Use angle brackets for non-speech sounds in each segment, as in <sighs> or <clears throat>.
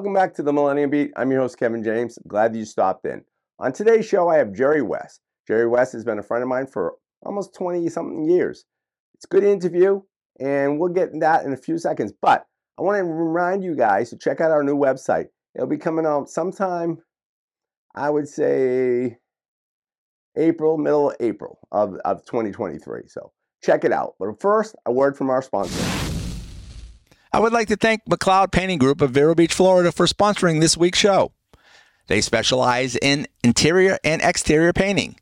Welcome back to the Millennium Beat. I'm your host, Kevin James. Glad that you stopped in. On today's show, I have Jerry West. Jerry West has been a friend of mine for almost 20 something years. It's a good interview, and we'll get that in a few seconds. But I want to remind you guys to check out our new website. It'll be coming out sometime, I would say April, middle of April of, of 2023. So check it out. But first, a word from our sponsor. I would like to thank McLeod Painting Group of Vero Beach, Florida for sponsoring this week's show. They specialize in interior and exterior painting.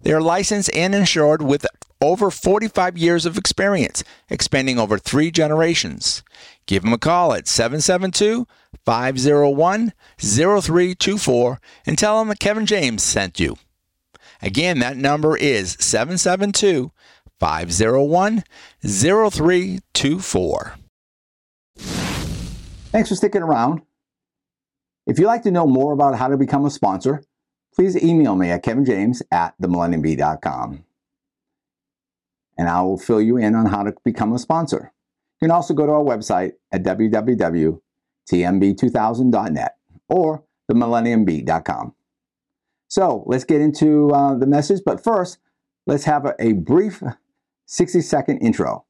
They are licensed and insured with over 45 years of experience, expanding over three generations. Give them a call at 772 501 0324 and tell them that Kevin James sent you. Again, that number is 772 501 0324. Thanks for sticking around. If you'd like to know more about how to become a sponsor, please email me at kevinjames at themillenniumbee.com and I will fill you in on how to become a sponsor. You can also go to our website at www.tmb2000.net or themillenniumbee.com. So let's get into uh, the message, but first, let's have a, a brief 60 second intro.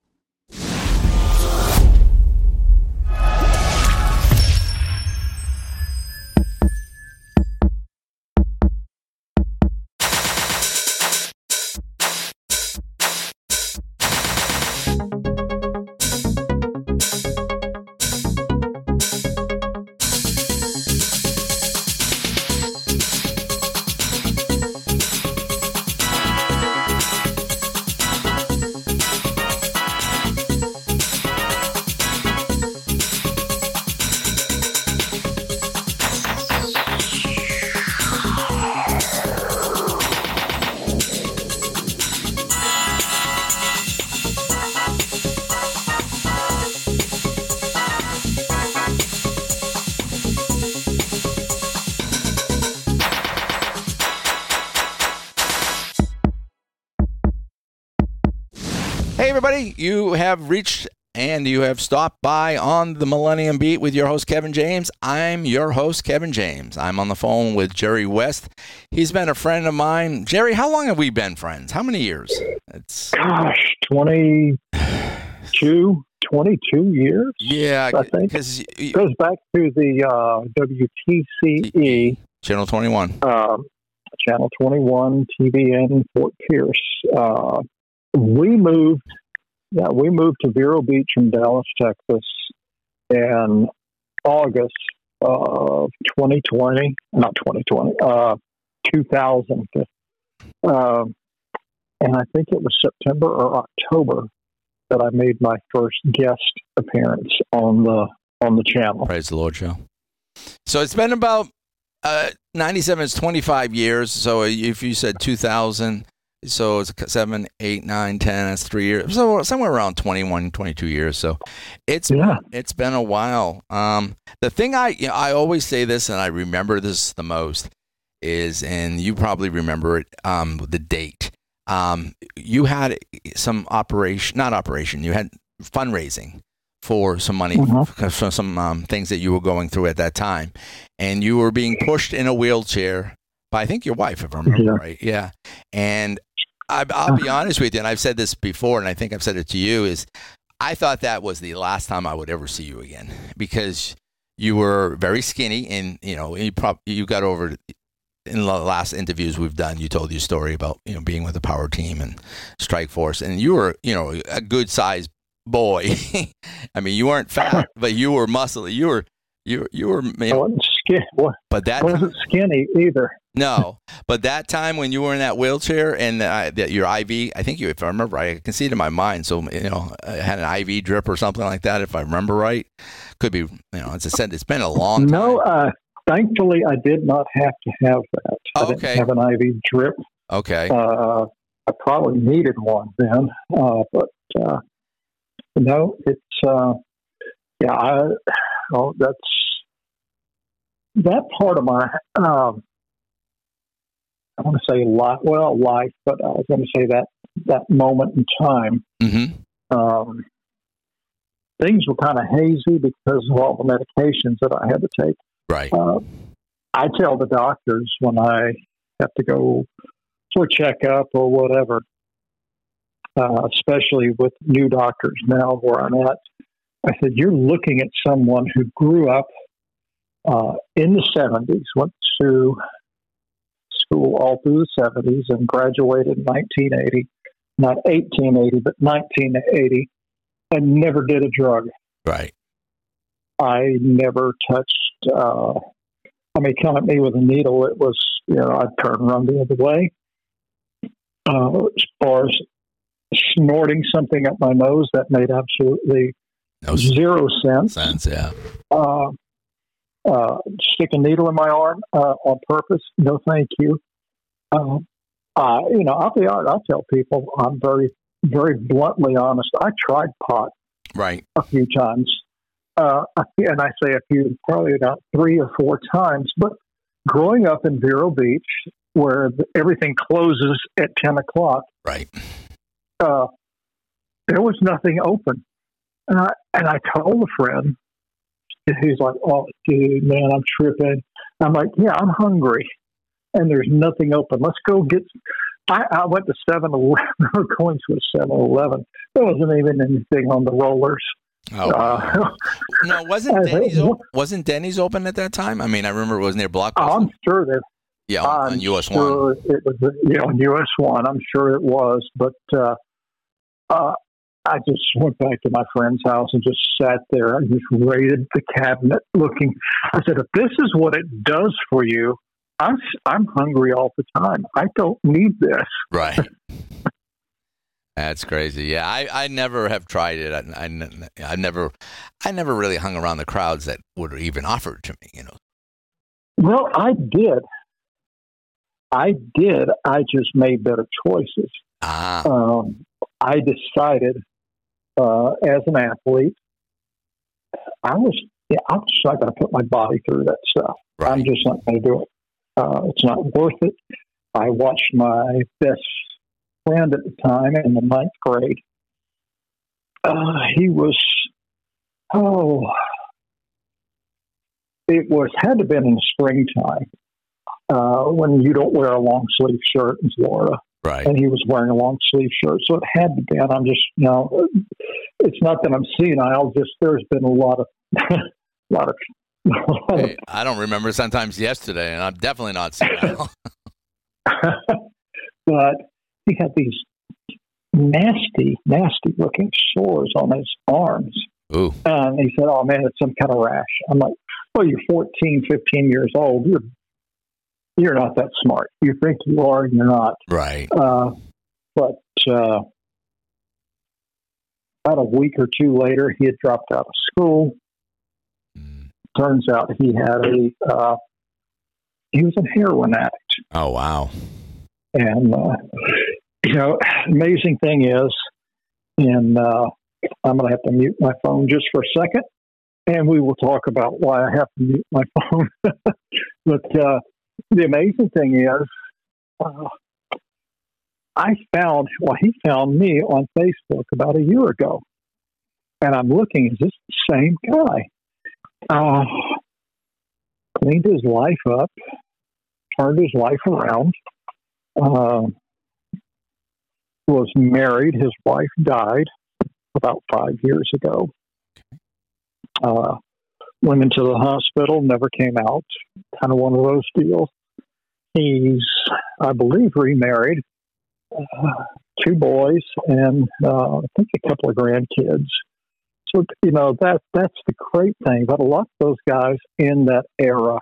Everybody, you have reached and you have stopped by on the Millennium Beat with your host, Kevin James. I'm your host, Kevin James. I'm on the phone with Jerry West. He's been a friend of mine. Jerry, how long have we been friends? How many years? It's Gosh, 22, 22 years. Yeah, I think. It goes back to the uh, WTCE. Channel 21. Uh, Channel 21, TBN, Fort Pierce. Uh, we moved. Yeah, we moved to Vero Beach from Dallas, Texas, in August of 2020. Not 2020. Uh, 2000. Uh, and I think it was September or October that I made my first guest appearance on the on the channel. Praise the Lord, Joe. So it's been about uh, 97 is 25 years. So if you said 2000, so it's seven, eight, nine, ten. That's three years. So somewhere around 21, 22 years. So it's yeah. it's been a while. Um, the thing I you know, I always say this, and I remember this the most is, and you probably remember it. Um, the date. Um, you had some operation, not operation. You had fundraising for some money mm-hmm. for some um, things that you were going through at that time, and you were being pushed in a wheelchair by I think your wife, if I remember yeah. right. Yeah, and I, will be honest with you, and I've said this before, and I think I've said it to you, is I thought that was the last time I would ever see you again because you were very skinny, and you know you prob- you got over in the last interviews we've done. You told your story about you know being with the power team and strike force, and you were you know a good sized boy. <laughs> I mean, you weren't fat, <laughs> but you were muscly. You were you you were. You know, skinny. <laughs> But that wasn't skinny either. No, but that time when you were in that wheelchair and uh, that your IV, I think you, if I remember right, I can see it in my mind. So you know, I had an IV drip or something like that, if I remember right. Could be, you know, as I said, it's been a long. Time. No, uh, thankfully, I did not have to have that. Oh, I okay. have an IV drip. Okay. Uh, I probably needed one then, uh, but uh, no, it's uh, yeah. I, oh, that's that part of my um, I want to say life, well, life, but I was going to say that that moment in time. Mm-hmm. Um, things were kind of hazy because of all the medications that I had to take. Right. Uh, I tell the doctors when I have to go for a checkup or whatever, uh, especially with new doctors now where I'm at. I said, You're looking at someone who grew up uh, in the 70s, went to school all through the 70s, and graduated in 1980. Not 1880, but 1980, and never did a drug. Right. I never touched. Uh, I mean, come at me with a needle. It was, you know, I'd turn run the other way. Uh, as far as snorting something up my nose, that made absolutely No zero sense. sense. Yeah. Uh, uh, stick a needle in my arm uh, on purpose? No, thank you. Uh, uh, you know, I'll be honest. I'll tell people I'm very, very bluntly honest. I tried pot Right. a few times. Uh, and I say a few, probably about three or four times. But growing up in Vero Beach, where everything closes at 10 o'clock, Right. uh, there was nothing open. And I, and I told a friend, he's like, oh, dude, man, I'm tripping. I'm like, yeah, I'm hungry. And there's nothing open. Let's go get. I, I went to 7 Eleven, <laughs> or going to a 7 Eleven. There wasn't even anything on the rollers. Oh. Uh, <laughs> no, wasn't <laughs> Denny's op- wasn't Denny's open at that time? I mean, I remember it was near Blockbuster. I'm sure that yeah, on, on US One. it was yeah on US one. I'm sure it was, but uh, uh, I just went back to my friend's house and just sat there. I just raided the cabinet, looking. I said, "If this is what it does for you, I'm I'm hungry all the time. I don't need this." <laughs> Right. That's crazy. Yeah, I, I never have tried it. I, I, I never I never really hung around the crowds that would even offer it to me. You know. Well, I did. I did. I just made better choices. Ah. um, I decided uh, as an athlete, I was yeah, I'm just not going to put my body through that stuff. I'm just not going to do it. Uh, it's not worth it. I watched my best friend at the time in the ninth grade. Uh, he was, oh, it was had to been in the springtime uh, when you don't wear a long sleeve shirt in Florida Right. and he was wearing a long sleeve shirt. So it had to be. And I'm just, you know, it's not that I'm senile. Just there's been a lot of, a <laughs> lot of, a lot of Hey, I don't remember sometimes yesterday, and I'm definitely not senile. <laughs> <laughs> but he had these nasty, nasty looking sores on his arms. Ooh. And he said, Oh man, it's some kind of rash. I'm like, Well, you're 14, 15 years old. You're, you're not that smart. You think you are, and you're not. Right. Uh, but uh, about a week or two later, he had dropped out of school. Mm. Turns out he had a uh, he was a heroin addict, Oh wow. and uh, you know, amazing thing is, and uh, I'm going to have to mute my phone just for a second, and we will talk about why I have to mute my <laughs> phone. but uh, the amazing thing is, uh, I found, well, he found me on Facebook about a year ago. And I'm looking, is this the same guy? Uh, cleaned his life up, turned his life around, uh, was married. His wife died about five years ago. Uh, went into the hospital, never came out. Kind of one of those deals. He's, I believe, remarried uh, two boys and uh, I think a couple of grandkids. So you know that that's the great thing. But a lot of those guys in that era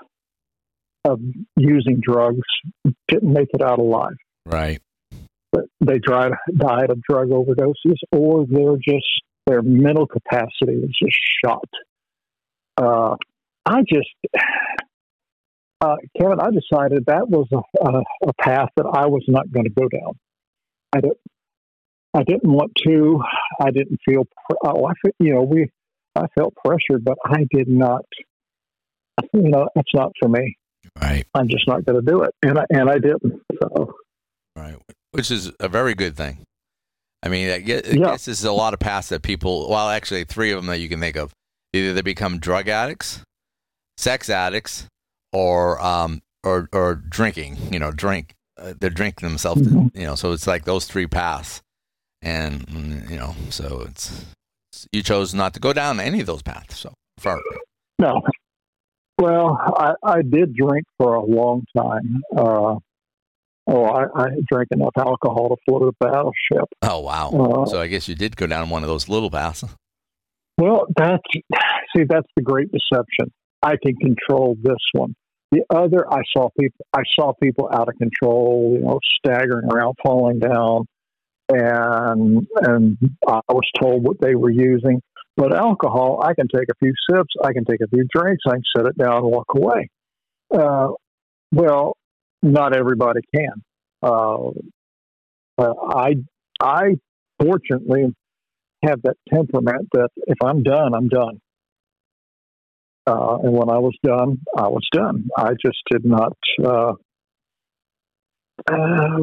of using drugs didn't make it out alive. Right. But they died died of drug overdoses, or they're just their mental capacity was just shot. Uh, I just. Uh, Kevin, I decided that was a, a, a path that I was not going to go down. I didn't. I didn't want to. I didn't feel. Oh, I feel, you know we. I felt pressured, but I did not. You know, it's not for me. Right. I'm just not going to do it, and I, and I didn't. So Right. Which is a very good thing. I mean, I guess, I Yeah. guess this is a lot of paths that people. Well, actually, three of them that you can think of. Either they become drug addicts, sex addicts, or um, or or drinking. You know, drink. Uh, they're drinking themselves. Mhm. To, you know, so it's like those three paths, and mm, you know, so it's you chose not to go down any of those paths. So far, No. Well, I, I did drink for a long time. Uh, oh, I, I drank enough alcohol to float a battleship. oh wow. Uh, So I guess you did go down one of those little paths. Well, that's see, that's the great deception. I can control this one. The other, I saw people. I saw people out of control. You know, staggering around, falling down, and and I was told what they were using. But alcohol, I can take a few sips, I can take a few drinks, I can set it down and walk away. Uh, well, not everybody can. Uh, I I fortunately have that temperament that if I'm done, I'm done. Uh, and when I was done, I was done. I just did not uh, uh,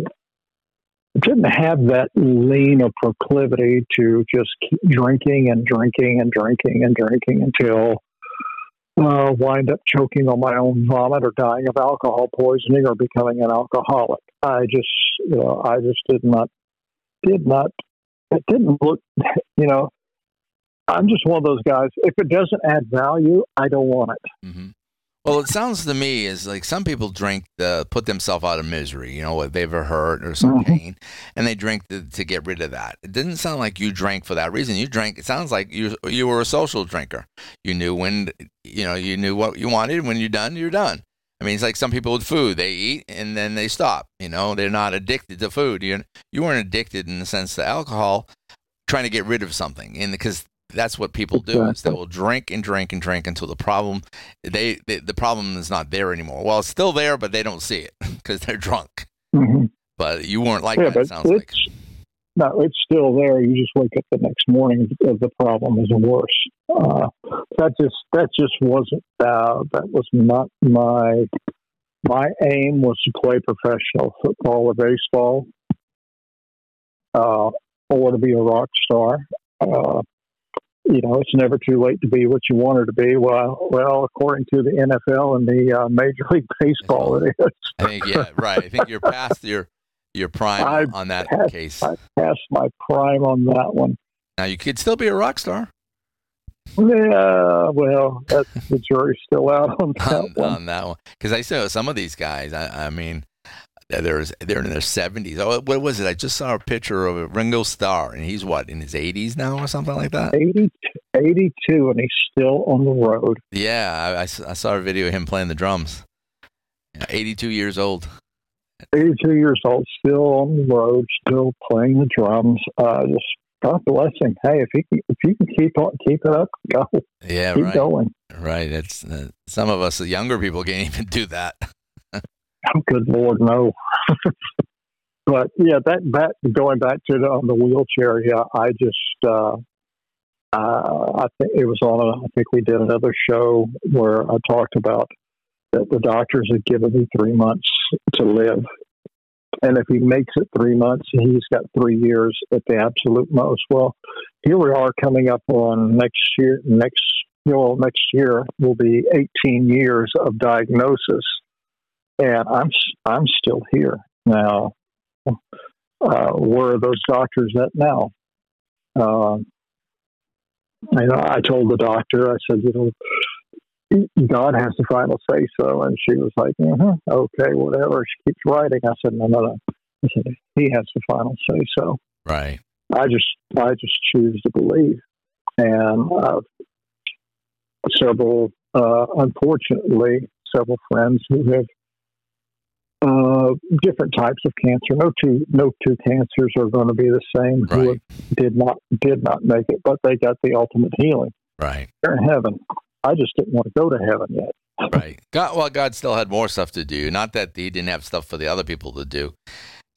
didn't have that lean or proclivity to just keep drinking and drinking and drinking and drinking until uh, wind up choking on my own vomit or dying of alcohol poisoning or becoming an alcoholic. I just, you know, I just did not, did not, it didn't look, <laughs> you know, I'm just one of those guys. If it doesn't add value, I don't want it. hmm Well, it sounds to me as like some people drink to put themselves out of misery, you know, what they've ever hurt or some Mhm. pain, and they drink to, to get rid of that. It didn't sound like you drank for that reason. You drank. It sounds like you you were a social drinker. You knew when, you know, you knew what you wanted. When you're done, you're done. I mean, it's like some people with food. They eat and then they stop. You know, they're not addicted to food. You you weren't addicted in the sense to alcohol, trying to get rid of something, and because that's what people do is they will drink and drink and drink until the problem they, they the problem is not there anymore. Well, it's still there, but they don't see it <laughs> because they're drunk. Mm-hmm. But you weren't like yeah, that. It sounds like no, it's still there. You just wake up the next morning, uh, the problem is worse. Uh, that just that just wasn't uh, that was not my my aim was to play professional football or baseball, uh, or to be a rock star. Uh, you know, it's never too late to be what you wanted to be. Well, well, according to the NFL and the uh, Major League Baseball, it is. I think yeah, right. I think you're past your your prime I've on that had- case. I passed my prime on that one. Now you could still be a rock star Yeah, well, that's the jury's still out on <laughs> that on, one. on that one because I saw some of these guys. I, I mean, there's they're in their seventies. Oh, what was it? I just saw a picture of Ringo Starr, and he's what in his eighties now or something like that. 80, 82, and he's still on the road. Yeah, I saw a video of him playing the drums. Yeah, Eighty-two years old. 82 years old, still on the road, still playing the drums. Uh, just God bless him. Hey, if he if you can keep on, keep it up, go, Yeah, keep right. going. Right. It's uh, some of us, the younger people, can't <laughs> even do that. Good Lord, no. <laughs> but yeah, that that going back to the, on the wheelchair. Yeah, I just uh, uh, I think it was on. A, I think we did another show where I talked about that the doctors had given me three months to live, and if he makes it three months, he's got three years at the absolute most. Well, here we are coming up on next year. Next, know, next year will be 18 years of diagnosis and I'm I'm still here now. Uh, where are those doctors at now? Uh, I I told the doctor. I said, you know, God has the final say so, and she was like, uh "Okay, whatever." She keeps writing. I said, "No, no, no." I said, "He has the final say so." Right. I just I just choose to believe, and uh, several uh, unfortunately several friends who have uh, different types of cancer. No two no two cancers are going to be the same. Who Right. did not did not make it, but they got the ultimate healing. Right. They're in heaven. I just didn't want to go to heaven yet. Right. God, well, God still had more stuff to do. Not that He didn't have stuff for the other people to do.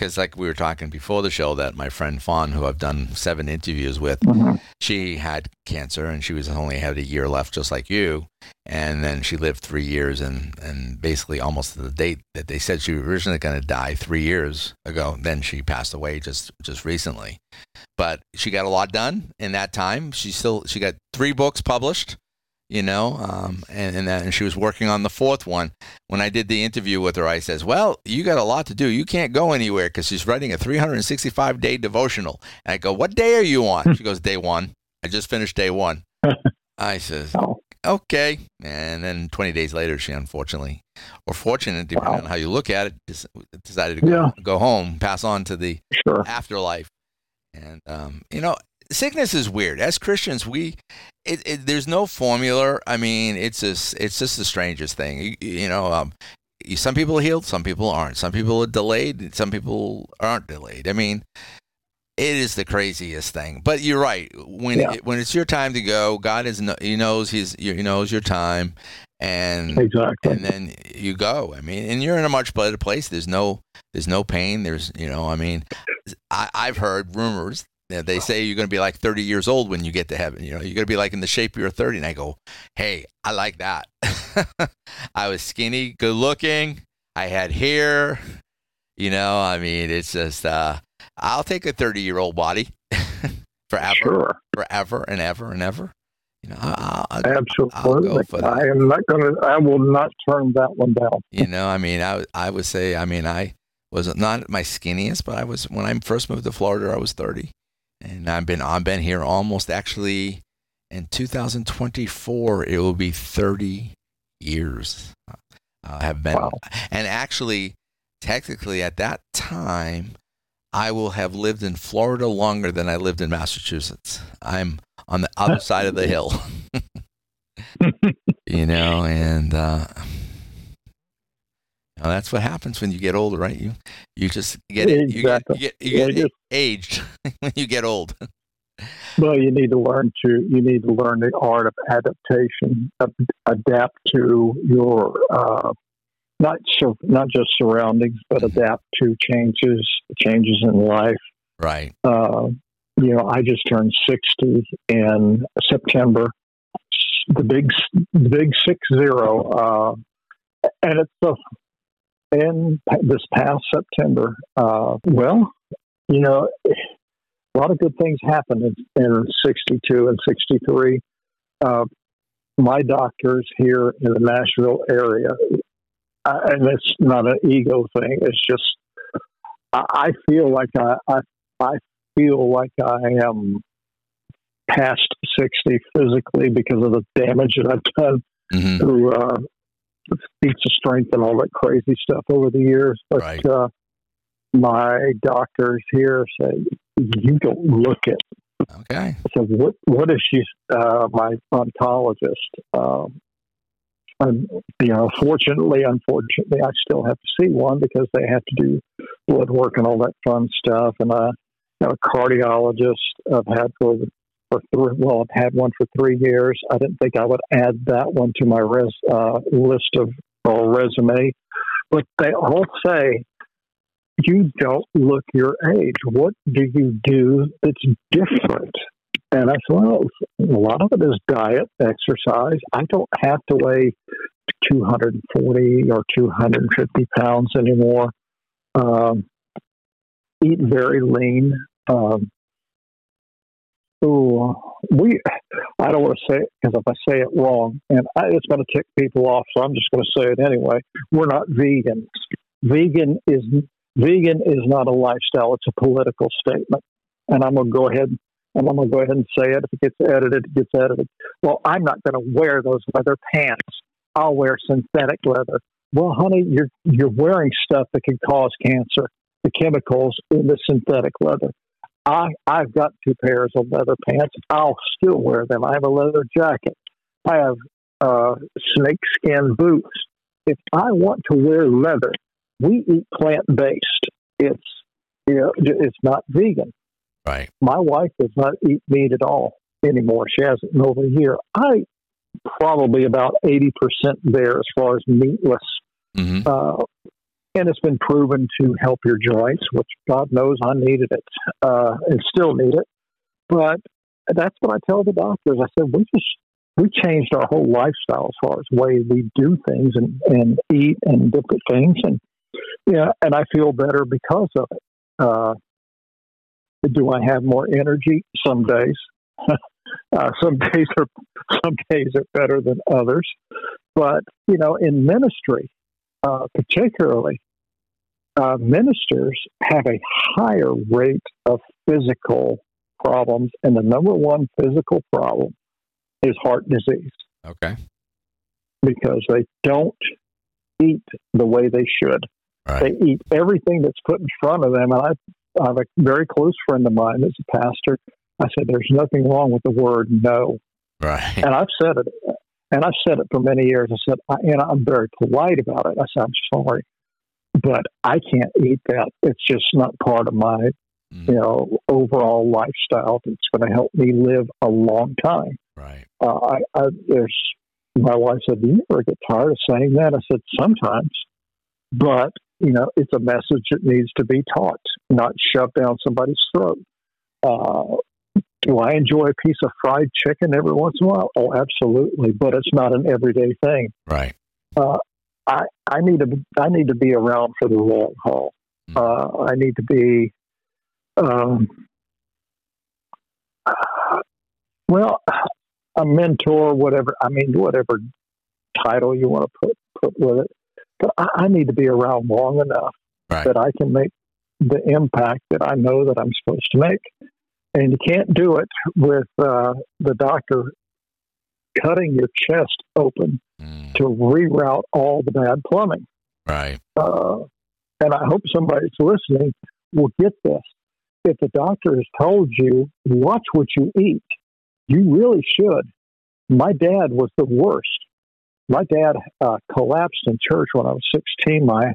Because, like we were talking before the show, that my friend Fawn, who I've done seven interviews with, mm-hmm. she had cancer and she was only had a year left, just like you. And then she lived three years and, and basically almost to the date that they said she was originally going to die three years ago. Then she passed away just, just recently. But she got a lot done in that time. She still, she got three books published. You know, um, and and, and she was working on the fourth one. When I did the interview with her, I says, "Well, you got a lot to do. You can't go anywhere because she's writing a 365 day devotional." And I go, "What day are you on?" <laughs> she goes, "Day one. I just finished day one." <laughs> I says, oh. "Okay." And then 20 days later, she unfortunately, or fortunate, depending wow. on how you look at it, decided to go, yeah. go home, pass on to the sure. afterlife. And um, you know, sickness is weird. As Christians, we it, it, there's no formula. I mean, it's just it's just the strangest thing. You, you know, um, some people are healed, some people aren't. Some people are delayed, some people aren't delayed. I mean, it is the craziest thing. But you're right. When yeah. it, when it's your time to go, God is he knows he's he knows your time, and exactly. and then you go. I mean, and you're in a much better place. There's no there's no pain. There's you know, I mean, I, I've heard rumors they say you're going to be like 30 years old when you get to heaven. You know, you're going to be like in the shape you're 30. And I go, hey, I like that. <laughs> I was skinny, good looking. I had hair. You know, I mean, it's just, uh, I'll take a 30 year old body <laughs> forever, sure. forever and ever and ever. You know, I'll, I'll, absolutely. I'll I am not going to. I will not turn that one down. <laughs> you know, I mean, I I would say, I mean, I was not my skinniest, but I was when I first moved to Florida, I was 30 and I've been I've been here almost actually in 2024 it will be 30 years I have been wow. and actually technically at that time I will have lived in Florida longer than I lived in Massachusetts. I'm on the other side of the hill. <laughs> you know, and uh, now, that's what happens when you get older, right? You you just get it. You get, you get, you get yeah, aged <laughs> when you get old. Well, you need to learn to you need to learn the art of adaptation, adapt to your uh, not so not just surroundings, but mm-hmm. adapt to changes changes in life. Right. Uh, you know, I just turned sixty in September. The big the big six zero. Uh, and it's so in this past September. Uh, well, you know, a lot of good things happened in, in 62 and 63. Uh, my doctors here in the Nashville area, uh, and it's not an ego thing, it's just I, I feel like I, I, I feel like I am past 60 physically because of the damage that I've done mm-hmm. through uh, feats of strength and all that crazy stuff over the years. But right. uh, my doctors here say you don't look it. Okay. So what what is she? Uh, my oncologist. Um, and, you know, fortunately, unfortunately, I still have to see one because they have to do blood work and all that fun stuff. And I have a cardiologist I've had for for three, well, I've had one for three years. I didn't think I would add that one to my res, uh, list of or resume, but they all say you don't look your age. What do you do that's different? And I said, well, a lot of it is diet, exercise. I don't have to weigh 240 or 250 pounds anymore. Um, eat very lean. Um, Oh, we. I don't want to say it because if I say it wrong, and I, it's going to tick people off, so I'm just going to say it anyway. We're not vegans. Vegan is vegan is not a lifestyle; it's a political statement. And I'm going to go ahead and I'm going to go ahead and say it. If it gets edited, it gets edited. Well, I'm not going to wear those leather pants. I'll wear synthetic leather. Well, honey, you're you're wearing stuff that can cause cancer. The chemicals in the synthetic leather. I I've got two pairs of leather pants. I'll still wear them. I have a leather jacket. I have uh, snakeskin boots. If I want to wear leather, we eat plant based. It's you know it's not vegan. Right. My wife does not eat meat at all anymore. She hasn't in over a year. I probably about eighty percent there as far as meatless. Mm-hmm. Uh, and it's been proven to help your joints, which God knows I needed it uh, and still need it. But that's what I tell the doctors. I said we just we changed our whole lifestyle as far as the way we do things and, and eat and different things, and yeah, and I feel better because of it. Uh, do I have more energy? Some days. <laughs> uh, some days are <laughs> Some days are better than others. But, you know, in ministry, uh, particularly, uh, ministers have a higher rate of physical problems, and the number one physical problem is heart disease. Okay. Because they don't eat the way they should. Right. They eat everything that's put in front of them. And I, I have a very close friend of mine that's a pastor. I said, "There's nothing wrong with the word no." Right. And I've said it, and I've said it for many years. I said, I, and I'm very polite about it. I said, "I'm sorry, but I can't eat that. It's just not part of my, mm. you know, overall lifestyle. That's going to help me live a long time." Right. Uh, I, I, there's my wife said, "Do you ever get tired of saying that?" I said, "Sometimes." But you know, it's a message that needs to be taught, not shoved down somebody's throat. Uh, do I enjoy a piece of fried chicken every once in a while? Oh, absolutely, but it's not an everyday thing. Right. Uh, I I need to I need to be around for the long haul. Mm. Uh, I need to be, um, well, a mentor, whatever. I mean, whatever title you want to put put with it. But I, I need to be around long enough right. that I can make the impact that I know that I'm supposed to make. And you can't do it with uh, the doctor cutting your chest open mm. to reroute all the bad plumbing. Right. Uh, and I hope somebody's listening will get this. If the doctor has told you, watch what you eat, you really should. My dad was the worst my dad uh, collapsed in church when I was 16. My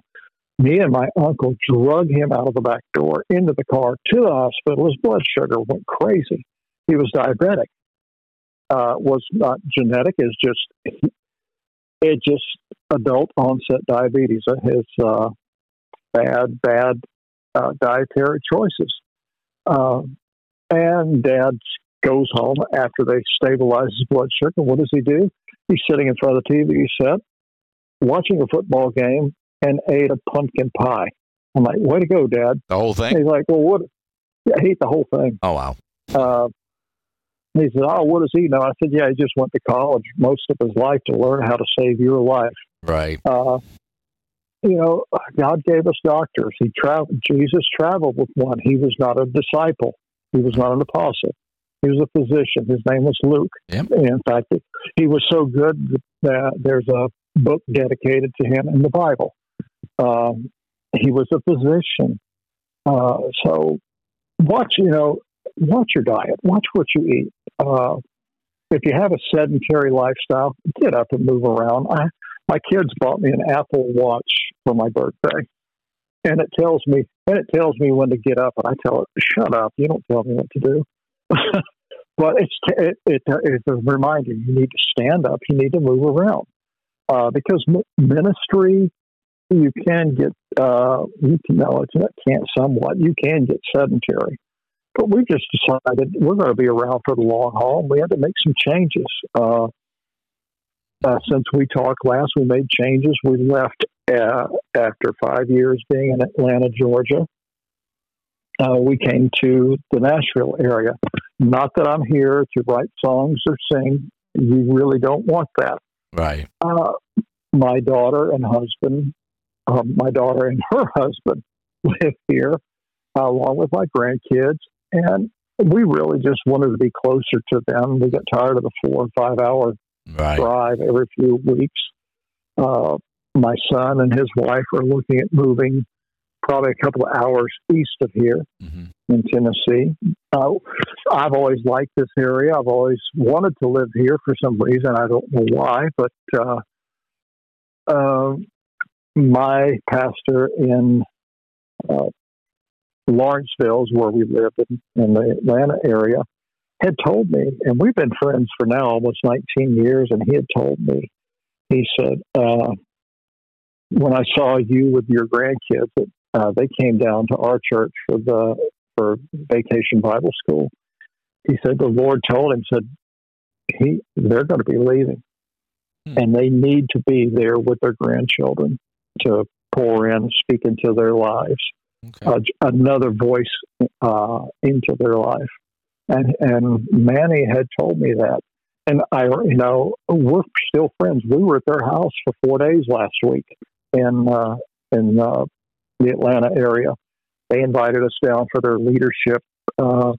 me and my uncle drug him out of the back door into the car to the hospital. His blood sugar went crazy. He was diabetic. Uh, was not genetic. It's just it just adult onset diabetes. His uh, bad bad uh, dietary choices. Uh, and Dad goes home after they stabilize his blood sugar. What does he do? He's sitting in front of the TV set, watching a football game, and ate a pumpkin pie. I'm like, way to go, Dad. The whole thing? he's like, well, what? Yeah, he ate the whole thing. Oh, wow. Uh, he said, oh, what does he know? I said, yeah, he just went to college most of his life to learn how to save your life. Right. Uh, you know, God gave us doctors. He traveled. Jesus traveled with one. He was not a disciple. He was not an apostle. He was a physician. His name was Luke. Yep. In fact, he was so good that there's a book dedicated to him in the Bible. Um, he was a physician. Uh, so watch, you know, watch your diet. Watch what you eat. Uh, if you have a sedentary lifestyle, get up and move around. I, my kids bought me an Apple Watch for my birthday, and it tells me and it tells me when to get up. And I tell it, "Shut up! You don't tell me what to do." <laughs> but it's it, it, it's a reminder. You need to stand up. You need to move around uh, because ministry. You can get uh, you can no, it's can't somewhat. You can get sedentary, but we just decided we're going to be around for the long haul. and We had to make some changes. Uh, uh, since we talked last, we made changes. We left uh, after five years being in Atlanta, Georgia. Uh, we came to the Nashville area. Not that I'm here to write songs or sing. You really don't want that. Right. Uh, my daughter and husband, um, my daughter and her <laughs> husband live here, uh, along with my grandkids. And we really just wanted to be closer to them. We got tired of the four or five hour right. drive every few weeks. Uh, my son and his wife are looking at moving probably a couple of hours east of here mm-hmm. in Tennessee. Uh, I've always liked this area. I've always wanted to live here for some reason. I don't know why, but uh, uh, my pastor in uh, Lawrenceville is where we live in, in the Atlanta area had told me, and we've been friends for now almost 19 years, and he had told me, he said, uh, when I saw you with your grandkids at uh, they came down to our church for the for vacation Bible school. He said the Lord told him said he they're going to be leaving, hmm. and they need to be there with their grandchildren to pour in, speak into their lives, okay. uh, another voice uh, into their life. And and Manny had told me that, and I, you know, we're still friends. We were at their house for four days last week in uh, in uh, the Atlanta area. They invited us down for their leadership uh,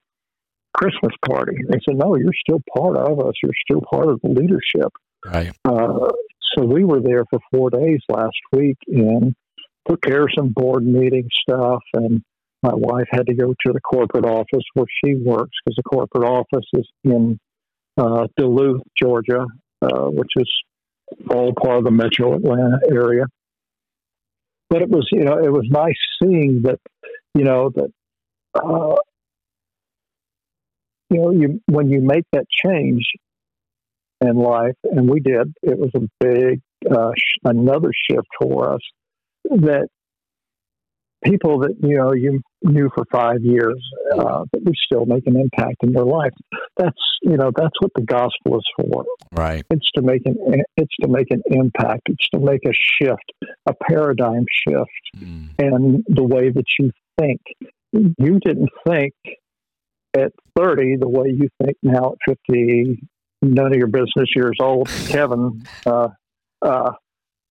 Christmas party. They said, "No, you're still part of us. You're still part of the leadership." Right. Uh, so we were there for four days last week and took care of some board meeting stuff. And my wife had to go to the corporate office where she works because the corporate office is in uh, Duluth, Georgia, uh, which is all part of the metro Atlanta area. But it was, you know, it was nice seeing that, you know, that, uh, you know, you when you make that change in life, and we did, it was a big, uh, sh- another shift for us that people that you know you knew for five years uh, that we still make an impact in their life. That's you know that's what the gospel is for. Right. It's to make an it's to make an impact. It's to make a shift, a paradigm shift, Mm. in the way that you think. You didn't think at thirty the way you think now at fifty. None of your business years old, Kevin. Uh, uh,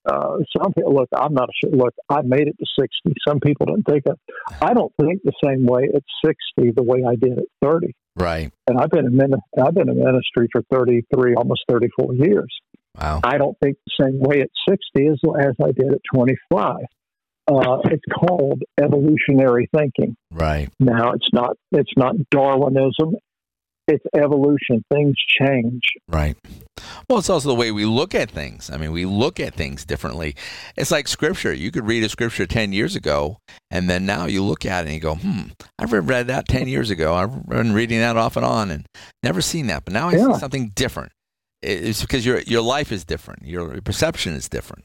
uh, some people look. I'm not sure. Look, I made it to sixty. Some people don't think it. I don't think the same way at sixty the way I did at thirty. Right. And I've been in min- I've been in ministry for thirty three, almost thirty four years. Wow. I don't think the same way at sixty as as I did at twenty five. Uh, it's called evolutionary thinking. Right. Now it's not it's not Darwinism. It's evolution. Things change. Right. Well, it's also the way we look at things. I mean, we look at things differently. It's like scripture. You could read a scripture 10 years ago, and then now you look at it and you go, hmm, I've read that 10 years ago. I've been reading that off and on and never seen that. But now I Yeah. see something different. It's because your, your life is different, your perception is different.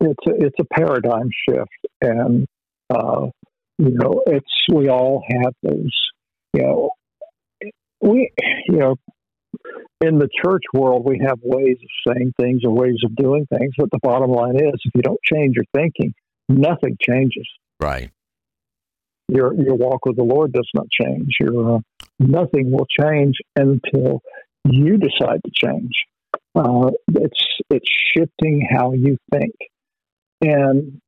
it's a, it's a paradigm shift, and uh, you know, it's we all have those. You know, we you know, in the church world, we have ways of saying things or ways of doing things. But the bottom line is, if you don't change your thinking, nothing changes. Right. Your your walk with the Lord does not change. Your uh, nothing will change until you decide to change. Uh, it's it's shifting how you think, and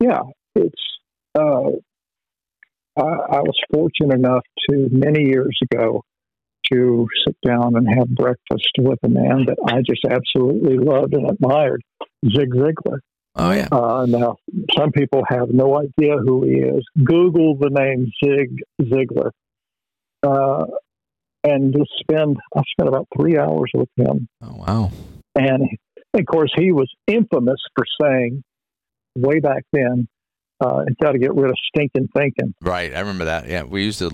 yeah, it's. Uh, I, I was fortunate enough to many years ago to sit down and have breakfast with a man that I just absolutely loved and admired, Zig Ziglar. Oh, yeah. Uh, now, some people have no idea who he is. Google the name Zig Ziglar, uh, and just spend. I spent about three hours with him, Oh, wow. and of course, he was infamous for saying, way back then, uh, "You got to get rid of stinking thinking." Right. I remember that. Yeah. We used to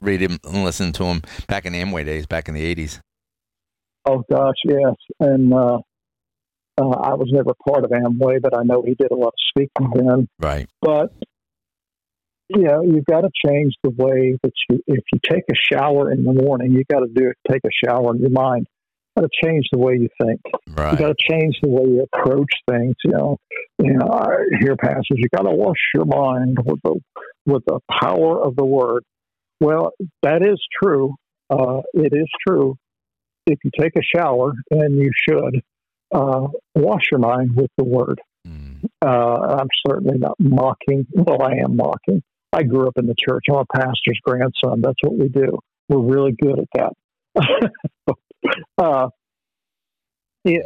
read him and listen to him back in the Amway days, back in the 80s. Oh gosh, yes, and uh, uh, I was never part of Amway, but I know he did a lot of speaking then. Right. but you know you've got to change the way that you if you take a shower in the morning you got to do it, take a shower in your mind got to change the way you think you Right. got to change the way you approach things you know you know i hear passages you got to wash your mind with the with the power of the word well that is true uh, it is true if you take a shower and you should uh, wash your mind with the word Mm. uh, I'm certainly not mocking. Well, I am mocking. I grew up in the church. I'm a pastor's grandson. That's what we do. We're really good at that. <laughs> uh, you,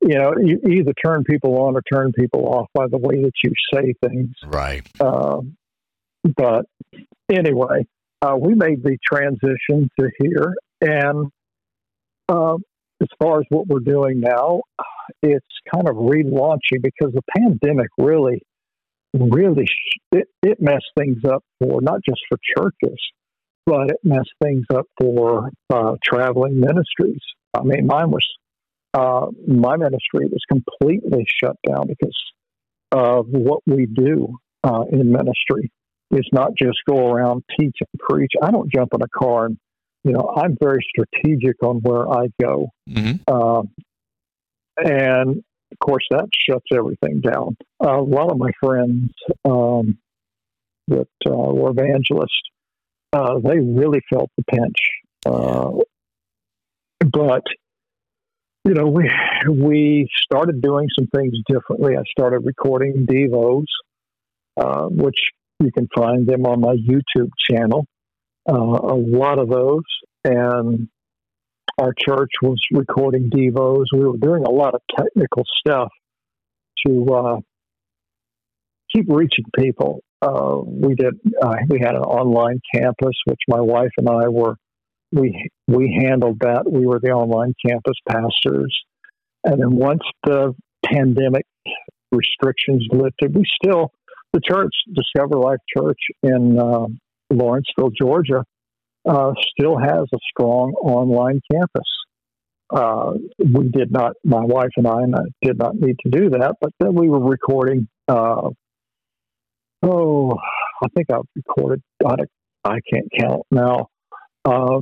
you know, you either turn people on or turn people off by the way that you say things. Right. Um, but anyway, uh, we made the transition to here, and um, as far as what we're doing now, it's kind of relaunching because the pandemic really, really sh- it, it messed things up for not just for churches, but it messed things up for uh, traveling ministries. I mean, mine was uh, my ministry was completely shut down because of what we do uh, in ministry. It's not just go around teach and preach. I don't jump in a car and you know I'm very strategic on where I go. hmm Um, and of course, that shuts everything down. Uh, a lot of my friends um, that uh, were evangelists, uh, they really felt the pinch. Uh, but you know, we we started doing some things differently. I started recording devos, uh, which you can find them on my YouTube channel. Uh, a lot of those, and our church was recording devos. We were doing a lot of technical stuff to uh, keep reaching people. Uh, we did. Uh, we had an online campus, which my wife and I were. We we handled that. We were the online campus pastors, and then once the pandemic restrictions lifted, we still the church, Discover Life Church in uh, Lawrenceville, Georgia, uh, still has a strong online campus. Uh, we did not, my wife and I, and I did not need to do that, but then we were recording. Uh, oh, I think I've recorded. I, I can't count now. Uh,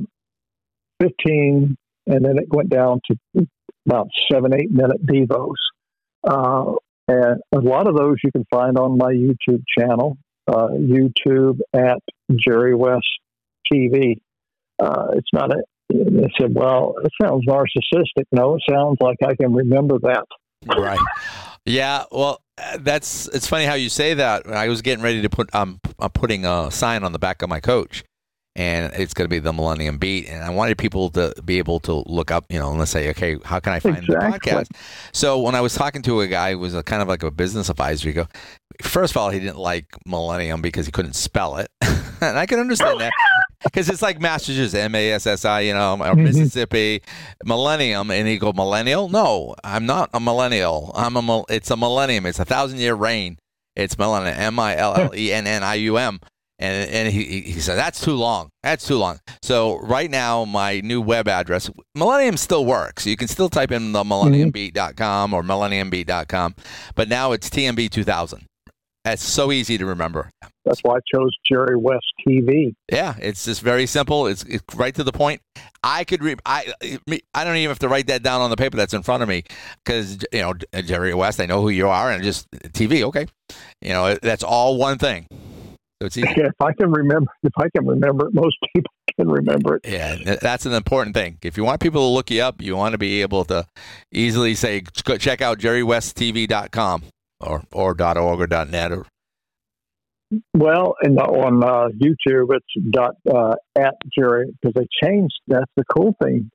Fifteen, and then it went down to about seven, eight minute devos. Uh, and a lot of those you can find on my YouTube channel, uh, YouTube at Jerry West TV. Uh, it's not a. They said, "Well, it sounds narcissistic." No, it sounds like I can remember that. Right. Yeah. Well, that's. It's funny how you say that. I was getting ready to put. Um, I'm putting a sign on the back of my coach, and it's going to be the Millennium Beat. And I wanted people to be able to look up, you know, and let's say, okay, how can I find exactly. the podcast? So when I was talking to a guy who was a kind of like a business advisor, you go, first of all, he didn't like Millennium because he couldn't spell it, <laughs> and I can understand that. Because it's like Massachusetts, M A S S I, you know, or mm-hmm. Mississippi, Millennium, and he go millennial. No, I'm not a millennial. I'm a. It's a millennium. It's a thousand year reign. It's millennium. M I L L E N N I U M. And, and he, he said, that's too long. That's too long. So right now, my new web address, Millennium still works. You can still type in the millenniumbeat.com or millenniumbeat.com, but now it's TMB 2000. That's so easy to remember. That's why I chose Jerry West TV. Yeah, it's just very simple. It's, it's right to the point. I could read. I I don't even have to write that down on the paper that's in front of me because you know Jerry West. I know who you are, and just TV. Okay, you know that's all one thing. So it's easy. <laughs> Yeah, if I can remember, if I can remember it, most people <laughs> can remember it. Yeah, that's an important thing. If you want people to look you up, you want to be able to easily say, check out jerrywesttv.com or or .org or .net or. Well, and on uh, YouTube, it's dot uh, at Jerry because they changed. That's the cool thing.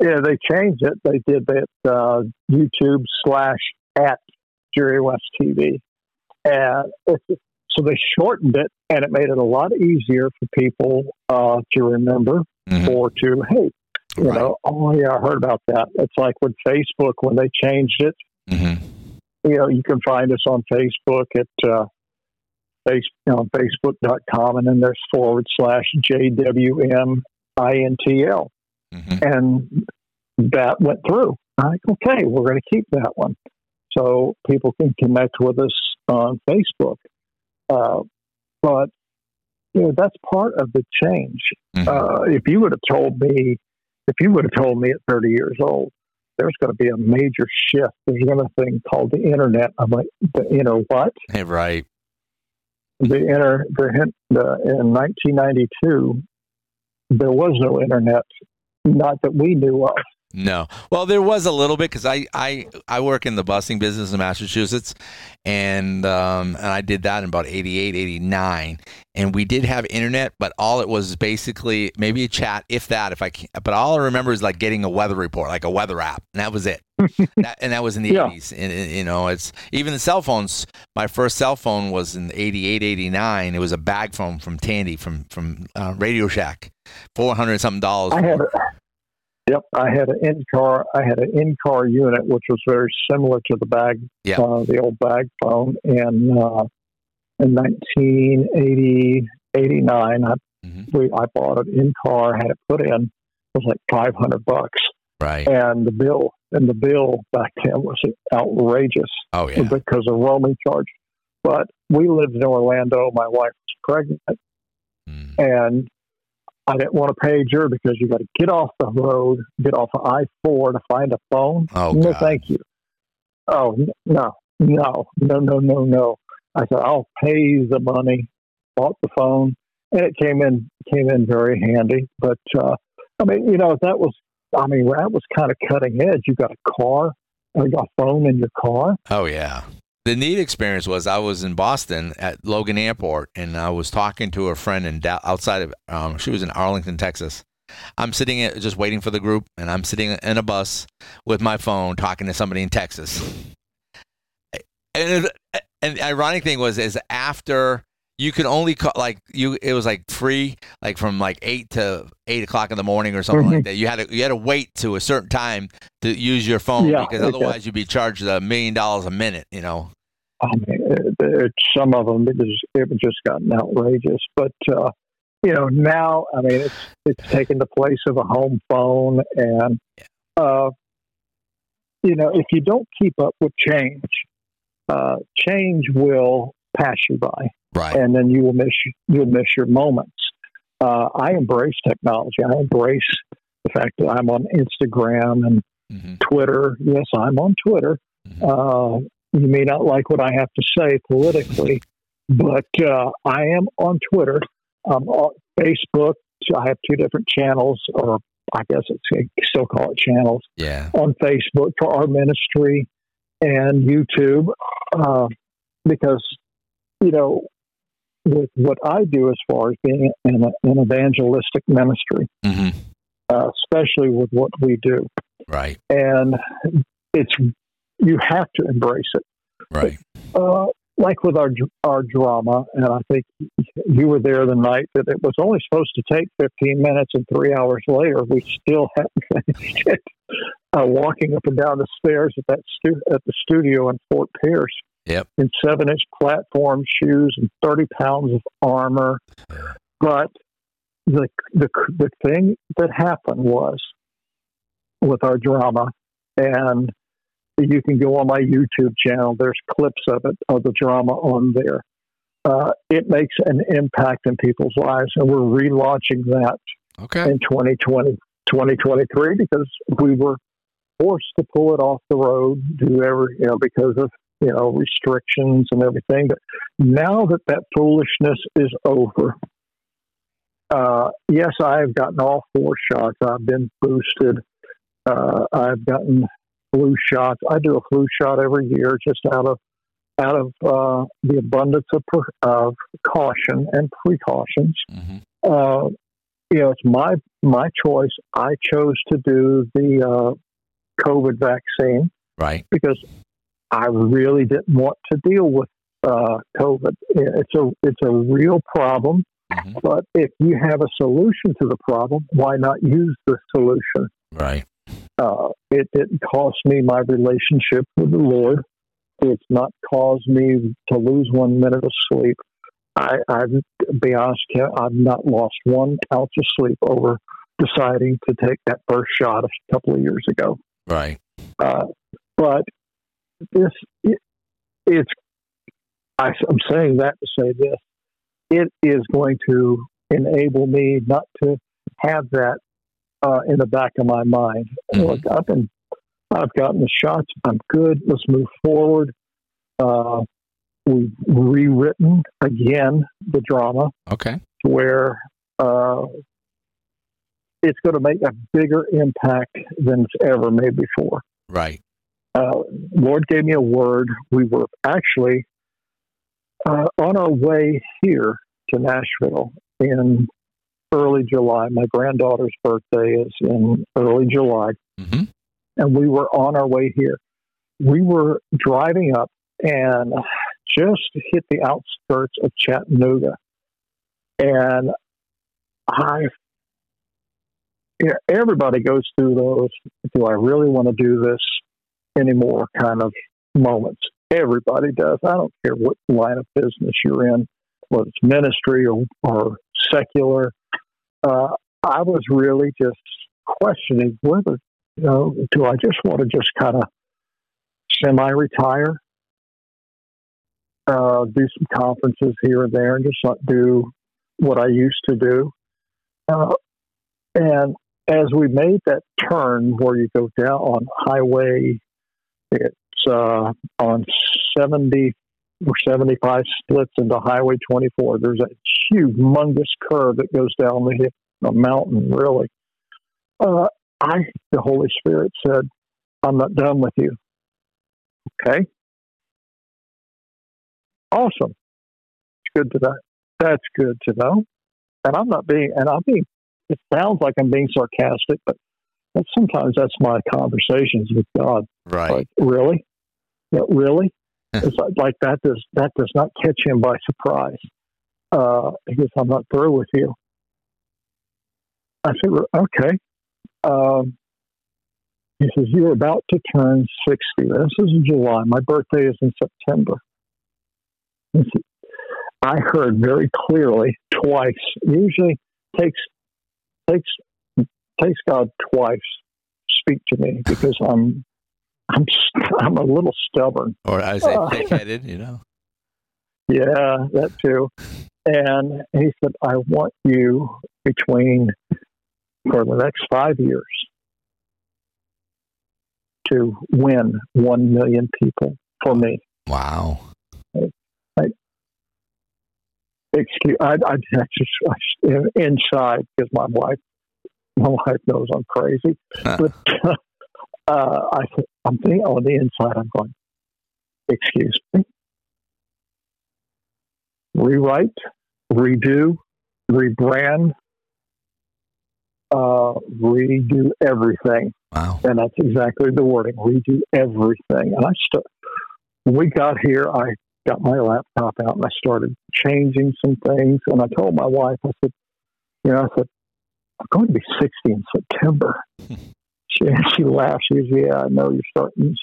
Yeah, they changed it. They did that uh, YouTube slash at Jerry West TV, and it's so they shortened it and it made it a lot easier for people uh, to remember mm-hmm. or to, hey, you right. know, oh, yeah, I heard about that. It's like with Facebook when they changed it. Mm-hmm. You know, you can find us on Facebook at uh, face, you know, facebook.com and then there's forward slash JWMINTL. Mm-hmm. And that went through. I'm like, okay, we're going to keep that one. So people can connect with us on Facebook. Uh, but you know that's part of the change. Mm-hmm. Uh, if you would have told me, if you would have told me at 30 years old, there's going to be a major shift. There's going to be a thing called the internet. I'm like, the inner what? Hey, <laughs> right. The inner the, the in 1992, there was no internet, not that we knew of. No. Well, there was a little bit because I, I I work in the busing business in Massachusetts, and um, and I did that in about 88, 89. and we did have internet, but all it was basically maybe a chat, if that, if I can. But all I remember is like getting a weather report, like a weather app, and that was it. <laughs> that, and that was in the yeah. 80s. And, and, you know, it's even the cell phones. My first cell phone was in 88, 89. It was a bag phone from Tandy from from uh, Radio Shack, four hundred something dollars. I had. Yep, I had an in car. I had an in car unit, which was very similar to the bag, yep. uh, the old bag phone. And uh, in 1980, 89, I, mm-hmm. we, I bought an in car, had it put in. It was like 500 bucks. Right. And the bill and the bill back then was outrageous. Oh yeah. Because of roaming charge. But we lived in Orlando. My wife was pregnant, mm. and I didn't want to page her because you got to get off the road, get off of I four to find a phone. Oh, no, God. thank you. Oh no, no, no, no, no, no. I said I'll pay the money. Bought the phone, and it came in came in very handy. But uh, I mean, you know, that was I mean, that was kind of cutting edge. You got a car, you got a phone in your car. Oh yeah. The neat experience was I was in Boston at Logan Airport, and I was talking to a friend in outside of. Um, she was in Arlington, Texas. I'm sitting at, just waiting for the group, and I'm sitting in a bus with my phone talking to somebody in Texas. And, and the ironic thing was, is after you could only call like you it was like free like from like eight to eight o'clock in the morning or something mm-hmm. like that you had to you had to wait to a certain time to use your phone yeah, because otherwise you'd be charged a million dollars a minute you know I mean, it, it, some of them it was it was just gotten outrageous but uh, you know now I mean it's it's taken the place of a home phone and uh, you know if you don't keep up with change uh, change will pass you by right? And then you will miss you'll miss your moments. Uh, I embrace technology. I embrace the fact that I'm on Instagram and mm-hmm. Twitter. Yes, I'm on Twitter. Mm-hmm. You may not like what I have to say politically, but uh, I am on Twitter. Um, on Facebook. I have two different channels, or I guess it's still call it channels. Yeah. On Facebook for our ministry and YouTube, uh, because you know with what I do as far as being an, an evangelistic ministry, mm-hmm. uh, especially with what we do. Right. And it's you have to embrace it. Right. Uh, like with our our drama, and I think you were there the night that it was only supposed to take 15 minutes, and three hours later, we still <laughs> haven't finished it. Uh, walking up and down the stairs at that stu- at the studio in Fort Pierce, Yep. In seven inch platform shoes and 30 pounds of armor. But the, the, the thing that happened was with our drama, and you can go on my YouTube channel, there's clips of it, of the drama on there. Uh, it makes an impact in people's lives, and we're relaunching that okay. in 2020, 2023 because we were forced to pull it off the road, do every, you know, because of you know, restrictions and everything. But now that that foolishness is over, uh, yes, I've gotten all four shots. I've been boosted. Uh, I've gotten flu shots. I do a flu shot every year, just out of out of uh, the abundance of, of caution and precautions. Mm-hmm. Uh, you know, it's my my choice. I chose to do the uh, COVID vaccine, right? Because I really didn't want to deal with uh, COVID. It's a it's a real problem, mm-hmm. but if you have a solution to the problem, why not use the solution? Right. Uh, it didn't cost me my relationship with the Lord. It's not caused me to lose one minute of sleep. I, I be honest, I've not lost one ounce of sleep over deciding to take that first shot a couple of years ago. Right. Uh, but this it, it's I, I'm saying that to say this it is going to enable me not to have that uh, in the back of my mind. Mm-hmm. Look, I've been, I've gotten the shots. I'm good. Let's move forward. Uh, we've rewritten again the drama. Okay. Where uh, it's going to make a bigger impact than it's ever made before. Right uh, Lord gave me a word. We were actually uh, on our way here to Nashville in early July. My granddaughter's birthday is in early July. Mm-hmm. And we were on our way here. We were driving up and just hit the outskirts of Chattanooga. And I, you know, everybody goes through those. Do I really want to do this? anymore kind of moments. Everybody does. I don't care what line of business you're in, whether it's ministry or, or secular. Uh, I was really just questioning whether, you know, do I just want to just kind of semi retire, uh, do some conferences here and there, and just not do what I used to do? Uh, and as we made that turn where you go down on Highway it's uh, on 70 or 75 splits into Highway 24. There's a humongous curve that goes down the, the mountain, really. Uh, I, the Holy Spirit said, I'm not done with you. Okay. Awesome. It's good to know. That's good to know. And I'm not being, and I'm being, it sounds like I'm being sarcastic, but that's, sometimes that's my conversations with God. Right. Like, really? Yeah, really? It's like, that does that does not catch him by surprise. Uh, he goes, I'm not through with you. I said, okay. Um, he says, You're about to turn 60. This is in July. My birthday is in September. I heard very clearly twice. Usually takes takes takes God twice speak to me because I'm I'm I'm a little stubborn. Or I say uh, thick-headed, you know. <laughs> Yeah, that too. And he said, "I want you between for the next five years to win one million people for me." Wow. I, excuse, I, I, I just I, inside because my wife, my wife knows I'm crazy, <laughs> but uh, I, I'm thinking on the inside, I'm going, excuse me, rewrite, redo, rebrand, uh, redo everything. Wow. And that's exactly the wording, redo everything. And I st- when we got here, I got my laptop out and I started changing some things. And I told my wife, I said, you know, I said, I'm going to be 60 in September. <laughs> she, she laughed. She goes, "Yeah, I know you're starting,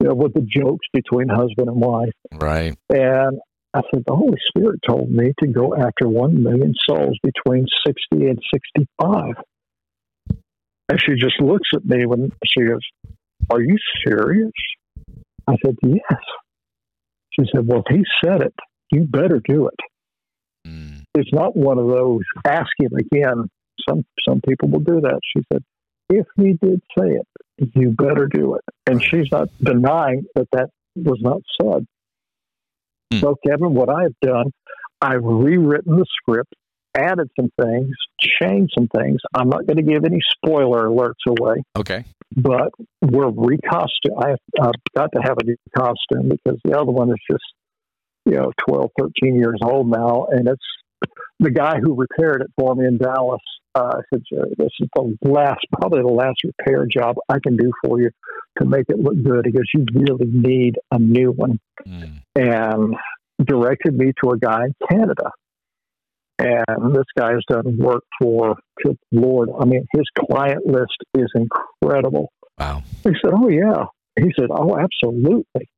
you know, with the jokes between husband and wife." Right. And I said, "The Holy Spirit told me to go after one million souls between sixty and sixty-five. And she just looks at me when she goes, "Are you serious?" I said, "Yes." She said, "Well, if he said it, you better do it." Mm. It's not one of those ask him again. Some some people will do that. She said, if he did say it, you better do it. And she's not denying that that was not said. Hmm. So, Kevin, what I've done, I've rewritten the script, added some things, changed some things. I'm not going to give any spoiler alerts away. Okay. But we're recostuming. I've, I've got to have a new costume because the other one is just, you know, 12, 13 years old now. And it's the guy who repaired it for me in Dallas I said, this is the last, probably the last repair job I can do for you to make it look good. He goes, you really need a new one. Mm. And directed me to a guy in Canada. And this guy has done work for, good Lord, I mean, his client list is incredible. Wow. He said, oh, yeah. He said, oh, absolutely.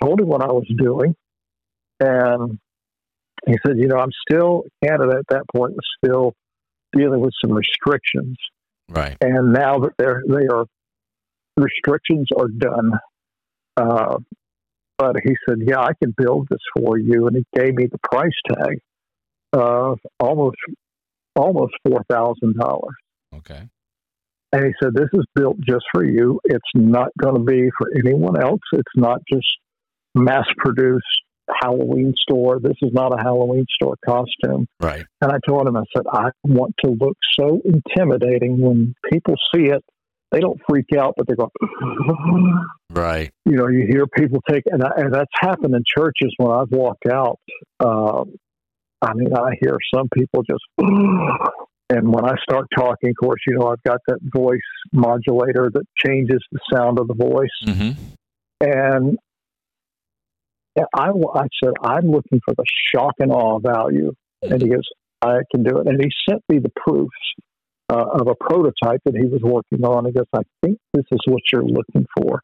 Told him what I was doing. And he said, you know, I'm still, Canada at that point was still dealing with some restrictions. Right. And now that they're they are restrictions are done, uh, but he said, "Yeah, I can build this for you," and he gave me the price tag of almost almost four thousand dollars. Okay. And he said, "This is built just for you. It's not going to be for anyone else. It's not just mass produced Halloween store. This is not a Halloween store costume. Right. And I told him, I said, I want to look so intimidating when people see it. They don't freak out, but they go, <sighs> right. You know, you hear people take, and, I, and that's happened in churches when I've walked out. Um, I mean, I hear some people just, <sighs> and when I start talking, of course, you know, I've got that voice modulator that changes the sound of the voice. Mm-hmm. And I, I said, I'm looking for the shock and awe value. And he goes, I can do it. And he sent me the proofs uh, of a prototype that he was working on. He goes, I think this is what you're looking for.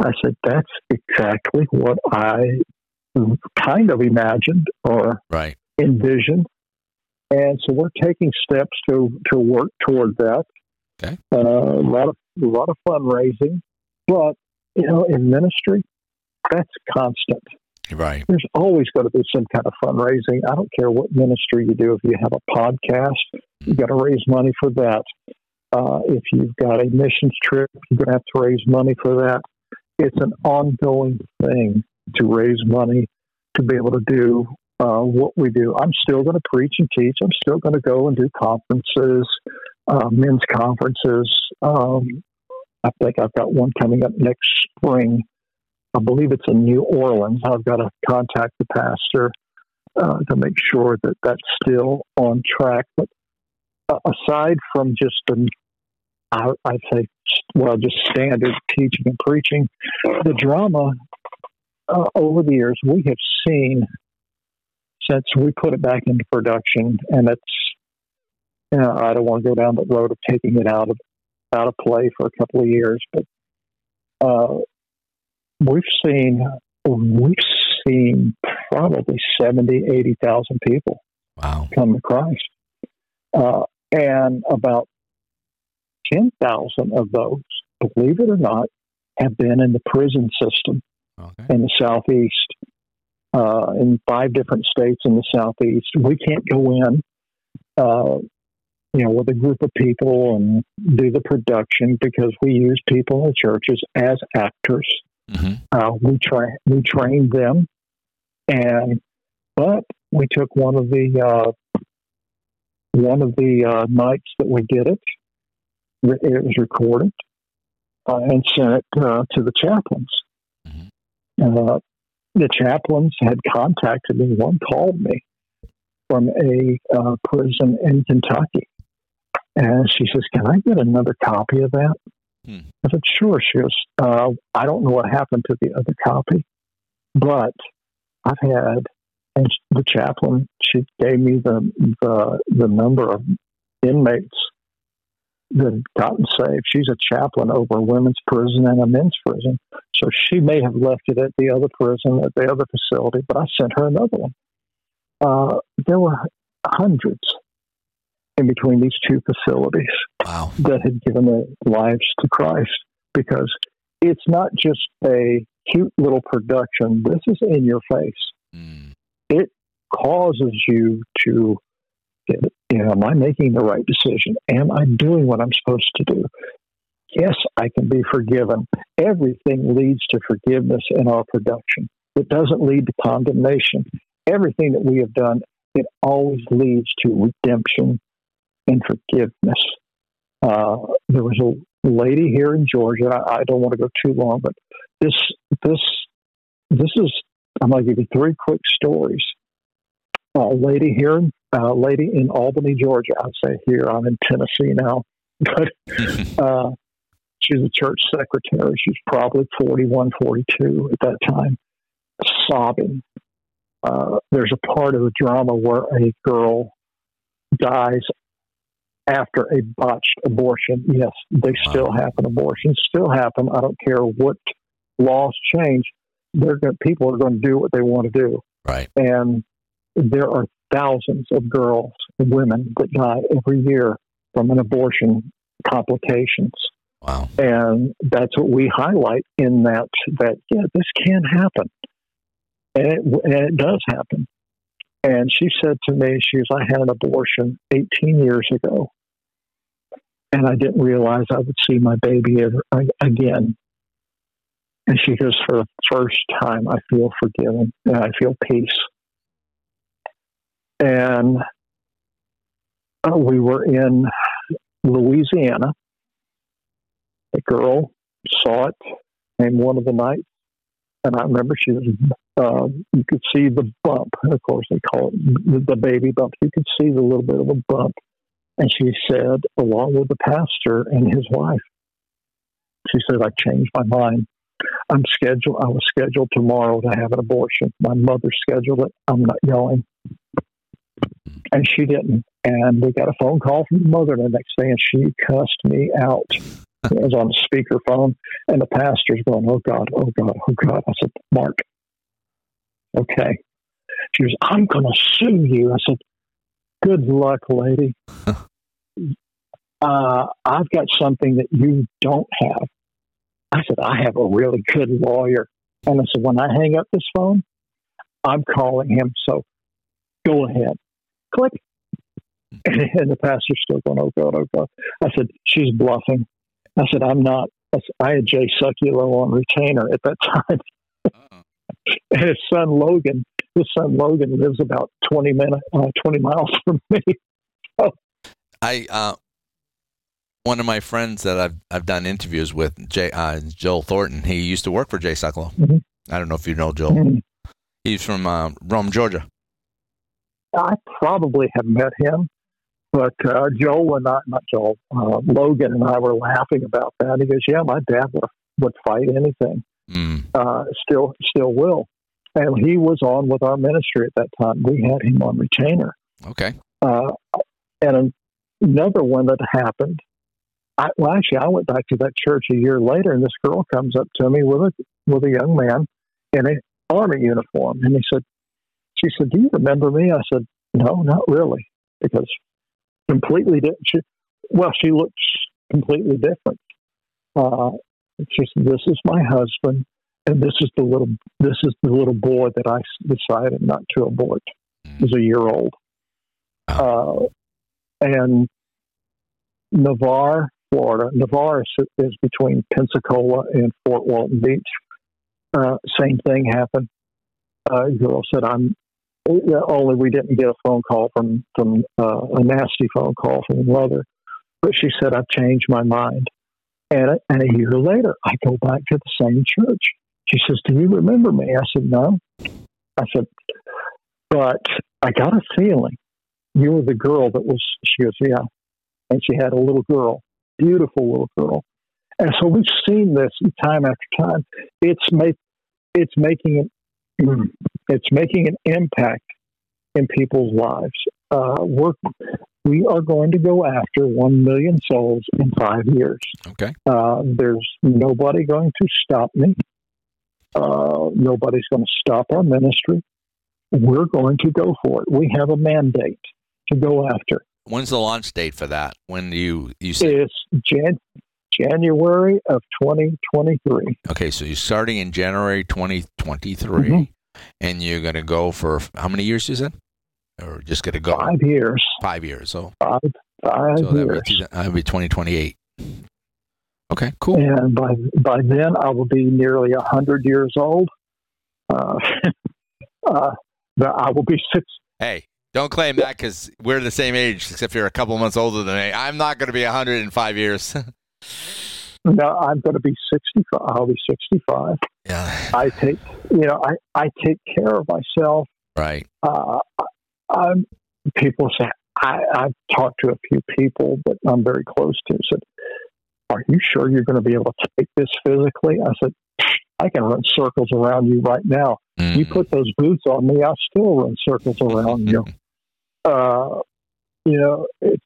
I said, that's exactly what I kind of imagined or right. envisioned. And so we're taking steps to, to work toward that. Okay. Uh, a lot of a lot of fundraising, but you know, in ministry, that's constant. Right. There's always going to be some kind of fundraising. I don't care what ministry you do. If you have a podcast, you've got to raise money for that. Uh, if you've got a missions trip, you're going to have to raise money for that. It's an ongoing thing to raise money to be able to do uh, what we do. I'm still going to preach and teach. I'm still going to go and do conferences, uh, men's conferences, Um, I think I've got one coming up next spring. I believe it's in New Orleans. I've got to contact the pastor uh, to make sure that that's still on track. But uh, aside from just the, I, I'd say, well, just standard teaching and preaching, the drama uh, over the years we have seen since we put it back into production, and it's you know, I don't want to go down the road of taking it out of out of play for a couple of years, but uh, we've seen we've seen probably 70, 80,000 people Wow. come to Christ, uh, and about ten thousand of those, believe it or not, have been in the prison system Okay. in the southeast, uh, in five different states in the southeast. We can't go in, uh, you know, with a group of people and do the production because we use people in churches as actors. Hmm Uh, we train we trained them, and but we took one of the uh, one of the uh, nights that we did it. It was recorded uh, and sent it uh, to the chaplains. Mhm. Uh, the chaplains had contacted me. One called me from a uh, prison in Kentucky, and she says, "Can I get another copy of that?" Hmm. I said, "Sure." She goes, uh, "I don't know what happened to the other copy, but I've had." And the chaplain, she gave me the the the number of inmates that had gotten saved. She's a chaplain over a women's prison and a men's prison. So she may have left it at the other prison, at the other facility, but I sent her another one. Uh, there were hundreds in between these two facilities Wow. that had given their lives to Christ because it's not just a cute little production. This is in your face. Mm. Causes you to, get, you know, am I making the right decision? Am I doing what I'm supposed to do? Yes, I can be forgiven. Everything leads to forgiveness in our production. It doesn't lead to condemnation. Everything that we have done, it always leads to redemption and forgiveness. Uh, there was a lady here in Georgia. I, I don't want to go too long, but this this this is. I'm going to give you three quick stories. A lady here, a lady in Albany, Georgia. I'd say here. I'm in Tennessee now, <laughs> but <laughs> uh, she's a church secretary. She's probably 41, 42 at that time, sobbing. Uh, there's a part of the drama where a girl dies after a botched abortion. Yes, they still happen. Abortions still happen. I don't care what laws change. They're going, people are going to do what they want to do, Right. and there are thousands of girls and women that die every year from an abortion complications Wow. and that's what we highlight in that that yeah this can happen and it, and it does happen and she said to me she was i had an abortion 18 years ago and i didn't realize i would see my baby ever, again and she goes for the first time i feel forgiven and i feel peace and uh, we were in louisiana a girl saw it in one of the nights, and I remember she was. Uh, you could see the bump. Of course, they call it the baby bump. You could see the little bit of a bump, and she said, along with the pastor and his wife, she said, "I changed my mind. I'm scheduled. I was scheduled tomorrow to have an abortion. My mother scheduled it. I'm not going." And she didn't. And we got a phone call from the mother the next day, and she cussed me out. It was on a speakerphone, and the pastor's going, "Oh God, oh God, oh God." I said, "Mark, okay." She goes, "I'm going to sue you." I said, "Good luck, lady. Uh, I've got something that you don't have." I said, "I have a really good lawyer," and I said, "When I hang up this phone, I'm calling him. So go ahead." Click. <laughs> And the pastor's still going, "Oh God, oh God." I said, "She's bluffing." I said, I'm not. I, said, I had Jay Sekulow on retainer at that time. Uh-uh. <laughs> and his son Logan, his son Logan lives about 20 minutes, uh, 20 miles from me. <laughs> I uh, one of my friends that I've I've done interviews with, Jay, uh, Joel Thornton. He used to work for Jay Sekulow. Mhm. I don't know if you know Joel. Mhm. He's from uh, Rome, Georgia. I probably have met him, but uh, Joel and I, not Joel, uh, Logan and I were laughing about that. He goes, "Yeah, my dad would, would fight anything. Mm. Uh, still, still will." And he was on with our ministry at that time. We had him on retainer. Okay. Uh, and another one that happened. I, well, actually, I went back to that church a year later, and this girl comes up to me with a with a young man in an army uniform, and he said, "She said, do you remember me?" I said, "No, not really, because completely different." She, well, she looks completely different. Uh, she said, "This is my husband, and this is the little this is the little boy that I decided not to abort. He was a year old." Uh, and Navarre, Florida. Navarre is, is between Pensacola and Fort Walton Beach. Uh, same thing happened. Uh, girl said, "I'm." Only we didn't get a phone call from from uh, a nasty phone call from the mother, but she said, "I've changed my mind." And and a year later, I go back to the same church. She says, "Do you remember me?" I said, "No." I said, "But I got a feeling you were the girl that was." She goes, "Yeah," and she had a little girl, beautiful little girl. And so we've seen this time after time. It's make it's making an <clears throat> it's making an impact in people's lives. Uh, we're we are going to go after one million souls in five years. Okay. Uh, there's nobody going to stop me. Uh, nobody's going to stop our ministry. We're going to go for it. We have a mandate to go after. When's the launch date for that? When do you you say? It's Jan- January of 2023. Okay, so you're starting in January 2023, Mhm. and you're going to go for how many years? You said, or just going to go Five years. Five years. So, Five, five so years. would be, that'd be 2028. Okay, cool. and by by then I will be nearly a hundred years old. Uh, <laughs> uh, I will be six. Hey, don't claim that because we're the same age, except you're a couple months older than me. I'm not going to be 100 in five years. <laughs> No, I'm going to be sixty-five. I'll be sixty-five. yeah, I take, you know, I I take care of myself. right. Uh, I'm, people say I, I've talked to a few people that I'm very close to. Said, "Are you sure you're going to be able to take this physically?" I said, "I can run circles around you right now." You Mm. put those boots on me, I'll still run circles around <laughs> you. Uh, you know, it's,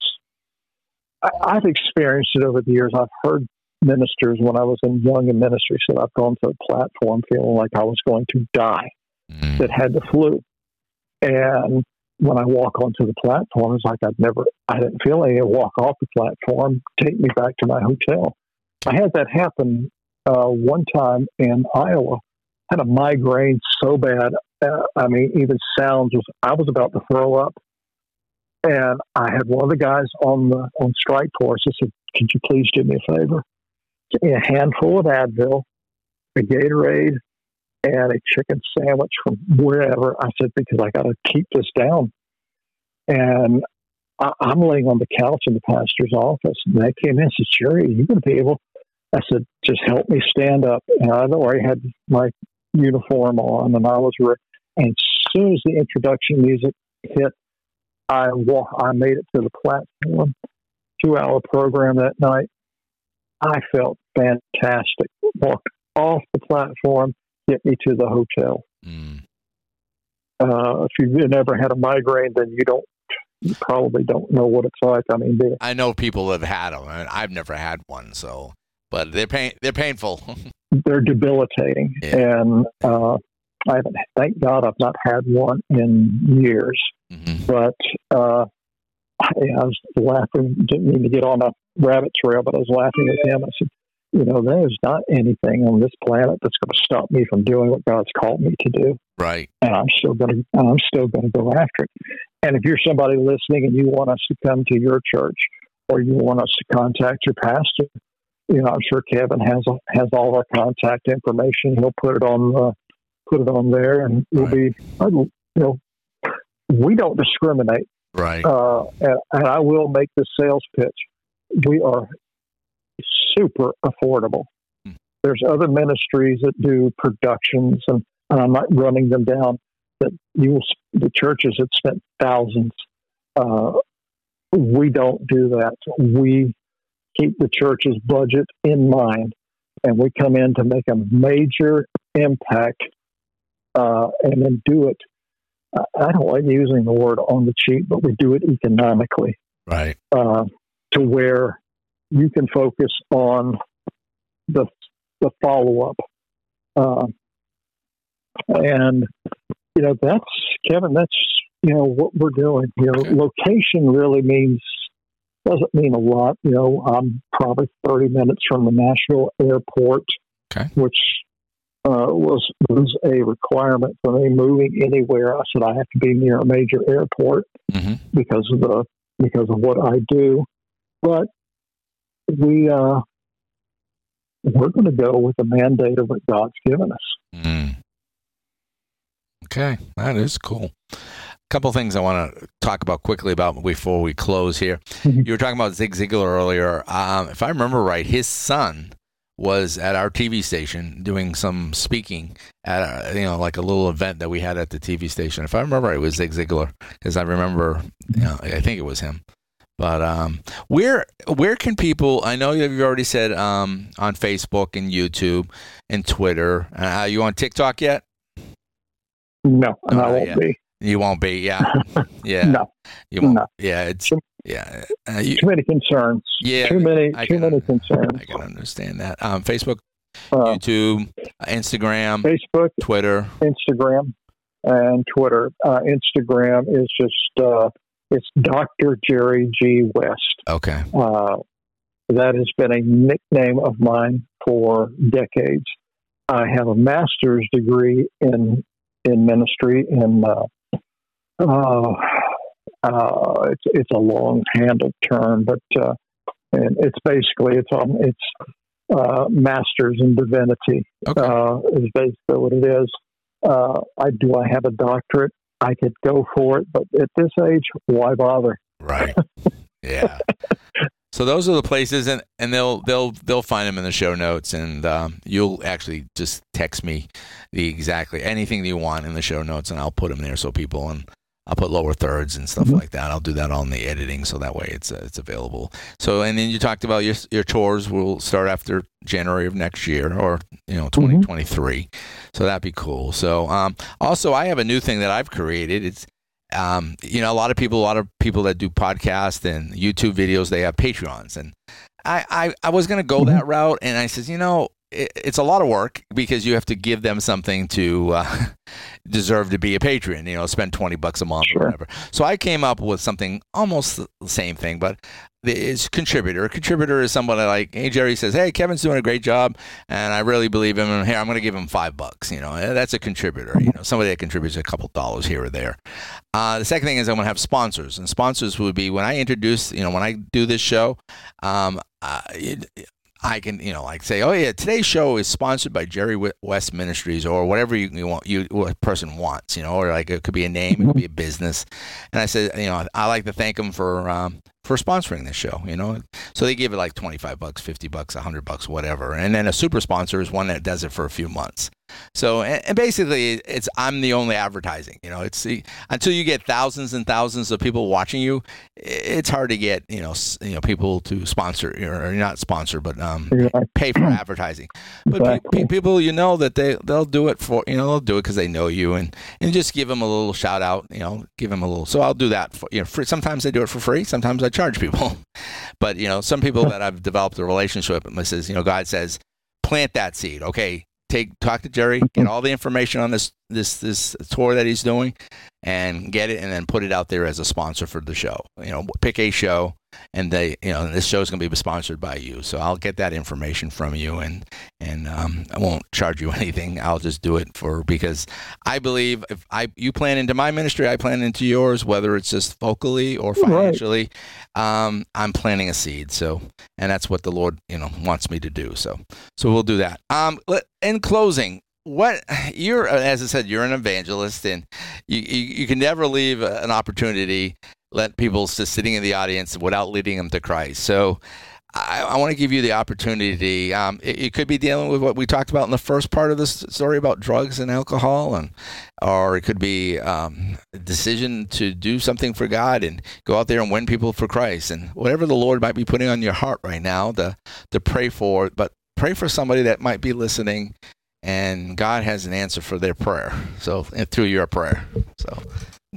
I, I've experienced it over the years. I've heard ministers when I was in young in ministry said I've gone to a platform feeling like I was going to die Mm. that had the flu. And when I walk onto the platform, it's like I'd never, I didn't feel any walk off the platform, take me back to my hotel. I had that happen uh, one time in Iowa. Had a migraine so bad. Uh, I mean, even sounds was, I was about to throw up. And I had one of the guys on the on strike force. I said, "Could you please do me a favor? Get me a handful of Advil, a Gatorade, and a chicken sandwich from wherever. I said, because I got to keep this down. And I, I'm laying on the couch in the pastor's office. And they came in and said, Sherry, are you going to be able? I said, just help me stand up. And I already had my uniform on and I was, re- and as soon as the introduction music hit, I wa- I made it to the platform, two hour program that night. I felt fantastic. Walked off the platform, get me to the hotel. Mm. Uh, if you've never had a migraine, then you don't, you probably don't know what it's like. I mean, they, I know people have had them. I mean, I've never had one, so but they're pain they're painful. <laughs> they're debilitating, Yeah. and uh, I haven't. Thank God, I've not had one in years. Mhm. But uh, I, I was laughing. Didn't mean to get on a rabbit trail, but I was laughing with him. I said, "You know, there is not anything on this planet that's going to stop me from doing what God's called me to do." Right. and I'm still going to I'm still going to go after it. And if you're somebody listening and you want us to come to your church or you want us to contact your pastor, you know I'm sure Kevin has has all our contact information. He'll put it on uh, put it on there, and we'll be you know we don't discriminate. Right. Uh, and, and I will make the sales pitch. We are super affordable. Hmm. There's other ministries that do productions, and, and I'm not running them down. That you will, the churches that spent thousands. Uh, we don't do that. We keep the church's budget in mind, and we come in to make a major impact, uh, and then do it. I don't like using the word on the cheap, but we do it economically Right. uh, to where you can focus on the the follow up, uh, and you know that's Kevin. That's you know what we're doing. You know, Okay. location really means doesn't mean a lot. You know, I'm probably 30 minutes from the Nashville airport, Okay. which uh, was was a requirement for me moving anywhere. I said I have to be near a major airport hmm because of the because of what I do. But we uh, we're going to go with the mandate of what God's given us. Mm. Okay, that is cool. A couple things I want to talk about quickly about before we close here. Mhm. You were talking about Zig Ziglar earlier. Um, if I remember right, his son was at our TV station doing some speaking at a, you know like a little event that we had at the TV station. If I remember it was Zig Ziglar because I remember you know, I think it was him. But um, where where can people? I know you've already said um, on Facebook and YouTube and Twitter. Uh, you on TikTok yet? No, I won't be. You won't be. Yeah, <laughs> yeah. No, You won't. no. Yeah, it's yeah. Uh, you, too many concerns. yeah, too many, I too can- many concerns. I can understand that. Um, Facebook, Uh, YouTube, Instagram, Facebook, Twitter. Instagram, and Twitter. Uh, Instagram is just uh, it's Dr. Jerry G West. Okay. Uh, that has been a nickname of mine for decades. I have a master's degree in in ministry in uh, uh, uh, it's it's a long handled term, but uh, and it's basically it's um, it's uh, masters in divinity Okay. uh, is basically what it is. Uh, I do I have a doctorate? I could go for it, but at this age, why bother? Right. <laughs> yeah. So those are the places, and, and they'll they'll they'll find them in the show notes, and um, you'll actually just text me the exactly anything that you want in the show notes, and I'll put them there so people and I'll put lower thirds and stuff Mhm. like that. I'll do that on the editing, so that way it's uh, it's available. So and then you talked about your your tours will start after January of next year, or you know twenty twenty three. So that'd be cool. So um, also I have a new thing that I've created. It's um, you know, a lot of people, a lot of people that do podcasts and YouTube videos, they have Patreons, and I, I, I was gonna go that route, and I says, you know, it's a lot of work because you have to give them something to uh, <laughs> deserve to be a patron. You know, spend twenty bucks a month Sure. or whatever. So I came up with something almost the same thing, but it's contributor. A contributor is somebody like, hey, Jerry says, hey, Kevin's doing a great job, and I really believe him. And here, I'm going to give him five bucks. You know, that's a contributor. You know, somebody that contributes a couple dollars here or there. Uh, the second thing is I'm going to have sponsors, and sponsors would be when I introduce, you know, when I do this show, um, uh, I can, you know, like say, oh yeah, today's show is sponsored by Jerry West Ministries or whatever you, you want, you what a person wants, you know, or like it could be a name, it could be a business, and I said, you know, I like to thank them for um, for sponsoring this show, you know, so they give it like twenty five bucks, fifty bucks, hundred bucks, whatever, and then a super sponsor is one that does it for a few months. So, and, basically, it's I'm the only advertising. You know, it's the, until you get thousands and thousands of people watching you, it's hard to get you know you know people to sponsor or, not sponsor, but um, pay for <clears throat> advertising. But Exactly. people, you know that they they'll do it for you know they'll do it because they know you and and just give them a little shout out. You know, give them a little. So I'll do that. For, you know, free, sometimes I do it for free. Sometimes I charge people. <laughs> but you know, some people that I've developed a relationship with says, you know, God says, plant that seed. Okay, take talk to Jerry, get all the information on this this this tour that he's doing, and get it, and then put it out there as a sponsor for the show. You know, pick a show, and they, you know, this show is going to be sponsored by you. So I'll get that information from you, and and um, I won't charge you <laughs> anything. I'll just do it for because I believe if I you plan into my ministry, I plan into yours, whether it's just vocally or Right. financially. Um, I'm planting a seed. So, and that's what the Lord, you know, wants me to do. So, so we'll do that. Um, in closing, what you're, as I said, you're an evangelist, and you you, you can never leave an opportunity let people just sitting in the audience without leading them to Christ. So. I, I want to give you the opportunity. Um, it, it, could be dealing with what we talked about in the first part of this story about drugs and alcohol, and or it could be um, a decision to do something for God and go out there and win people for Christ, and whatever the Lord might be putting on your heart right now to to pray for. But pray for somebody that might be listening, and God has an answer for their prayer. So through your prayer, so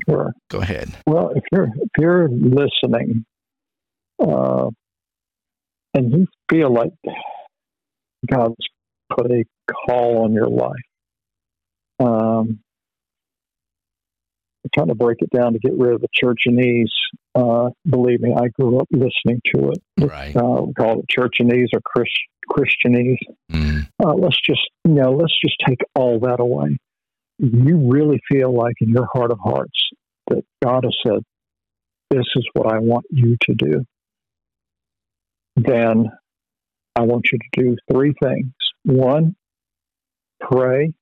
sure. go ahead. Well, if you're if you're listening. Uh, and you feel like God's put a call on your life. Um, kind of break it down to get rid of the churchanese. Uh, believe me, I grew up listening to it. Right. Uh, we call it churchanese or Christ, Christianese. Mm. Uh, let's just, you know, let's just take all that away. You really feel like in your heart of hearts that God has said, this is what I want you to do then I want you to do three things. One, pray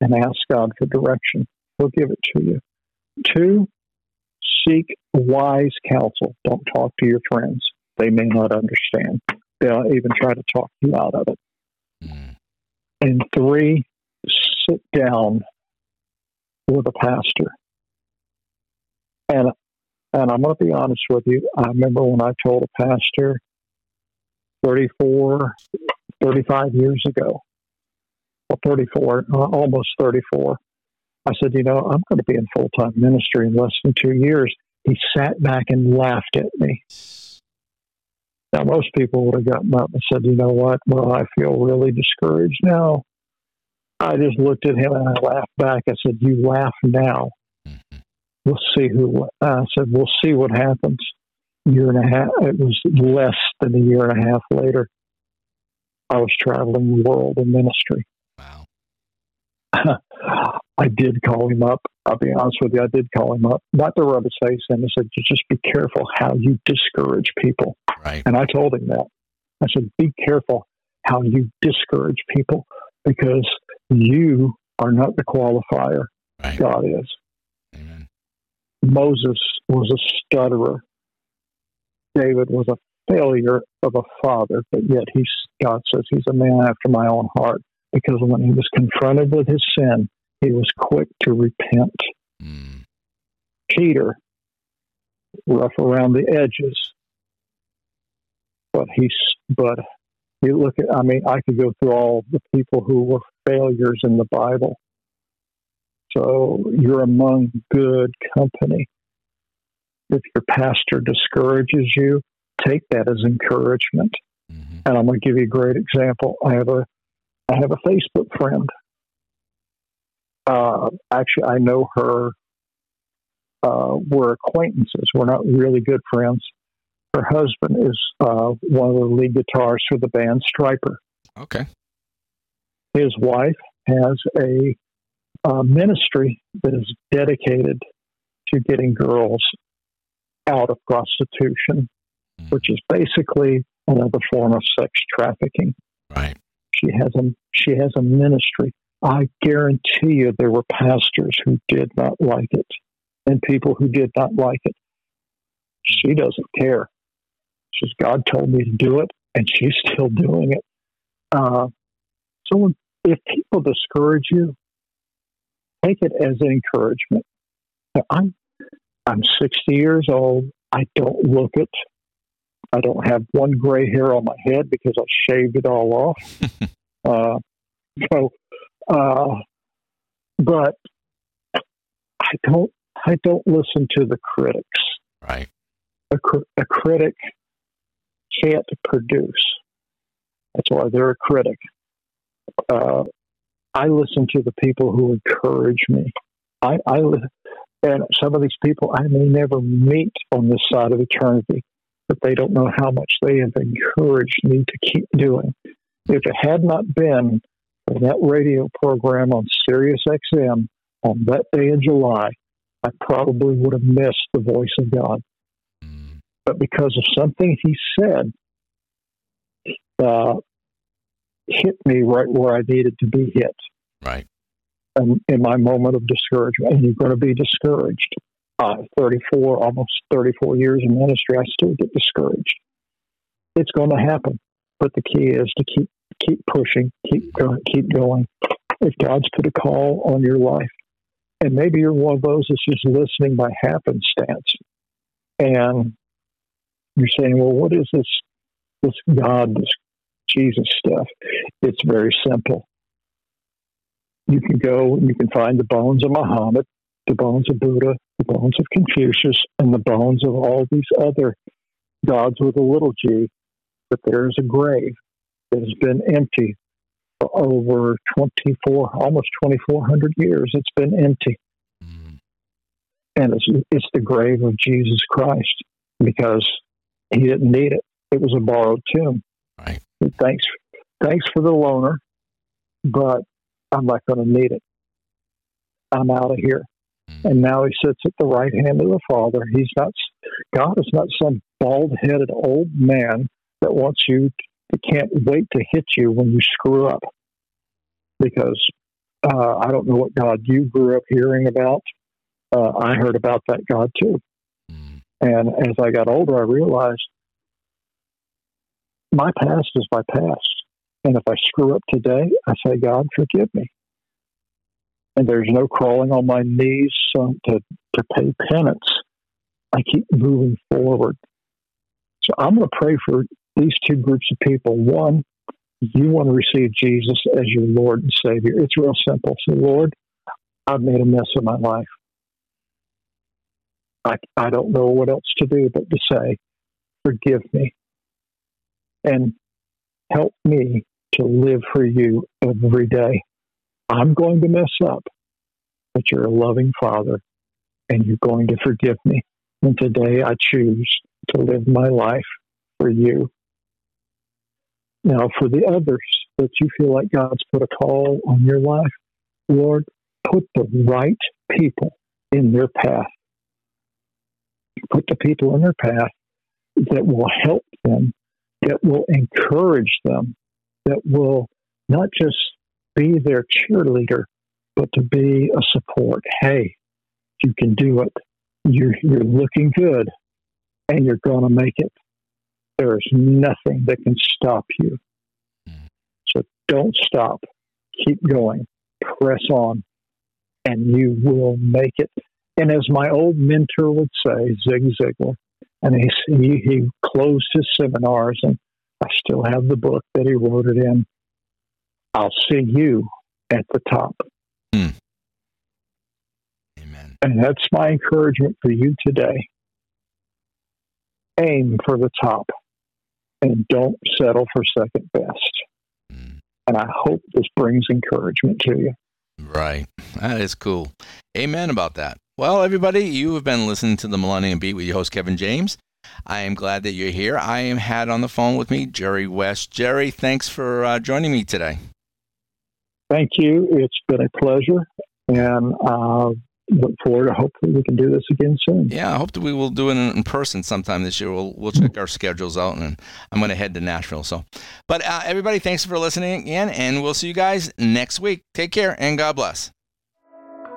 and ask God for direction. He'll give it to you. Two, seek wise counsel. Don't talk to your friends. They may not understand. They'll even try to talk you out of it. Mm. And three, sit down with a pastor. And and I'm going to be honest with you. I remember when I told a pastor 34, 35 years ago. Well, 34, uh, almost 34. I said, you know, I'm going to be in full time ministry in less than two years. He sat back and laughed at me. Now, most people would have gotten up and said, you know what? Well, I feel really discouraged now. I just looked at him and I laughed back. I said, You laugh now. We'll see who. I said, We'll see what happens year and a half, it was less than a year and a half later, I was traveling the world in ministry. Wow. <laughs> I did call him up. I'll be honest with you, I did call him up. Not to rub his face in. I said, just be careful how you discourage people. Right. And I told him that. I said, be careful how you discourage people because you are not the qualifier. Right. God is. Moses was a stutterer. David was a failure of a father, but yet he's, God says he's a man after my own heart because when he was confronted with his sin, he was quick to repent. Mm. Peter, rough around the edges, but he's, but you look at, I mean, I could go through all the people who were failures in the Bible. So you're among good company if your pastor discourages you, take that as encouragement. Mm-hmm. And I'm going to give you a great example. I have a I have a Facebook friend. Uh, actually, I know her. Uh, we're acquaintances. We're not really good friends. Her husband is uh, one of the lead guitarists for the band Stryper. Okay. His wife has a, a ministry that is dedicated to getting girls out of prostitution, mm. which is basically another form of sex trafficking. Right. She has a she has a ministry. I guarantee you there were pastors who did not like it and people who did not like it. She doesn't care. She says, God told me to do it, and she's still doing it. Uh, so when, if people discourage you, take it as an encouragement. I'm I'm 60 years old. I don't look it. I don't have one gray hair on my head because I shaved it all off. <laughs> uh, so, uh, but I don't. I don't listen to the critics. Right. A, a critic can't produce. That's why they're a critic. Uh, I listen to the people who encourage me. I, I and some of these people I may never meet on this side of eternity, but they don't know how much they have encouraged me to keep doing. If it had not been for that radio program on Sirius XM on that day in July, I probably would have missed the voice of God. Mm. But because of something he said, uh, hit me right where I needed to be hit. Right in, in my moment of discouragement, and you're going to be discouraged. Uh, 34, almost 34 years in ministry, I still get discouraged. it's going to happen. But the key is to keep keep pushing, keep going, keep going. If God's put a call on your life, and maybe you're one of those that's just listening by happenstance, and you're saying, "Well, what is this? This God, Jesus stuff?" It's very simple. You can go, and you can find the bones of Muhammad, the bones of Buddha, the bones of Confucius, and the bones of all these other gods with a little g. But there is a grave that has been empty for over 24, almost 2,400 years. It's been empty. Mm. And it's, it's the grave of Jesus Christ because he didn't need it. It was a borrowed tomb. Right. Thanks, thanks for the loaner, but I'm not going to need it. I'm out of here. Mm. And now he sits at the right hand of the Father. He's not, God is not some bald headed old man that wants you, to, can't wait to hit you when you screw up. Because uh, I don't know what God you grew up hearing about. Uh, I heard about that God too. Mm. And as I got older, I realized my past is my past. And if I screw up today, I say, God, forgive me. And there's no crawling on my knees to, to pay penance. I keep moving forward. So I'm going to pray for these two groups of people. One, you want to receive Jesus as your Lord and Savior. It's real simple. Say, Lord, I've made a mess of my life. I, I don't know what else to do but to say, forgive me and help me to live for you every day. I'm going to mess up, but you're a loving Father and you're going to forgive me. And today I choose to live my life for you. Now, for the others that you feel like God's put a call on your life, Lord, put the right people in their path. Put the people in their path that will help them, that will encourage them, that will not just be their cheerleader, but to be a support. Hey, you can do it. You're, you're looking good and you're going to make it. There is nothing that can stop you. So don't stop. Keep going. Press on, and you will make it. And as my old mentor would say, Zig Ziglar, and he, he, he closed his seminars, and I still have the book that he wrote it in. I'll see you at the top. Hmm. Amen. And that's my encouragement for you today. Aim for the top and don't settle for second best. Hmm. And I hope this brings encouragement to you. Right. That is cool. Amen about that. Well, everybody, you have been listening to the Millennium Beat with your host, Kevin James. I am glad that you're here. I am had on the phone with me Jerry West. Jerry, thanks for uh, joining me today. Thank you. It's been a pleasure, and uh, look forward to hopefully we can do this again soon. Yeah, I hope that we will do it in, person sometime this year. We'll we'll check our schedules out, and I'm going to head to Nashville. So, but uh, everybody, thanks for listening again, and we'll see you guys next week. Take care, and God bless.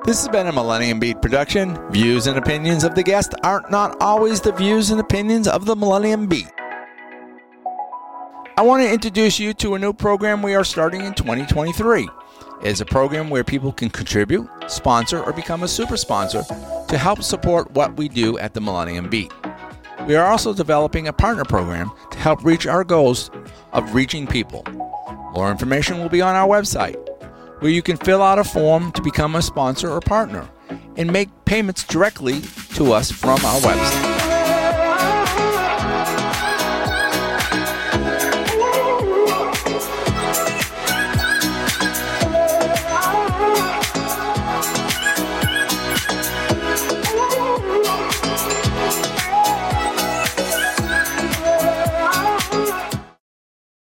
This has been a Millennium Beat production. Views and opinions of the guest aren't not always the views and opinions of the Millennium Beat. I want to introduce you to a new program we are starting in 2023. It's a program where people can contribute, sponsor, or become a super sponsor to help support what we do at the Millennium Beat. We are also developing a partner program to help reach our goals of reaching people. More information will be on our website where you can fill out a form to become a sponsor or partner and make payments directly to us from our website.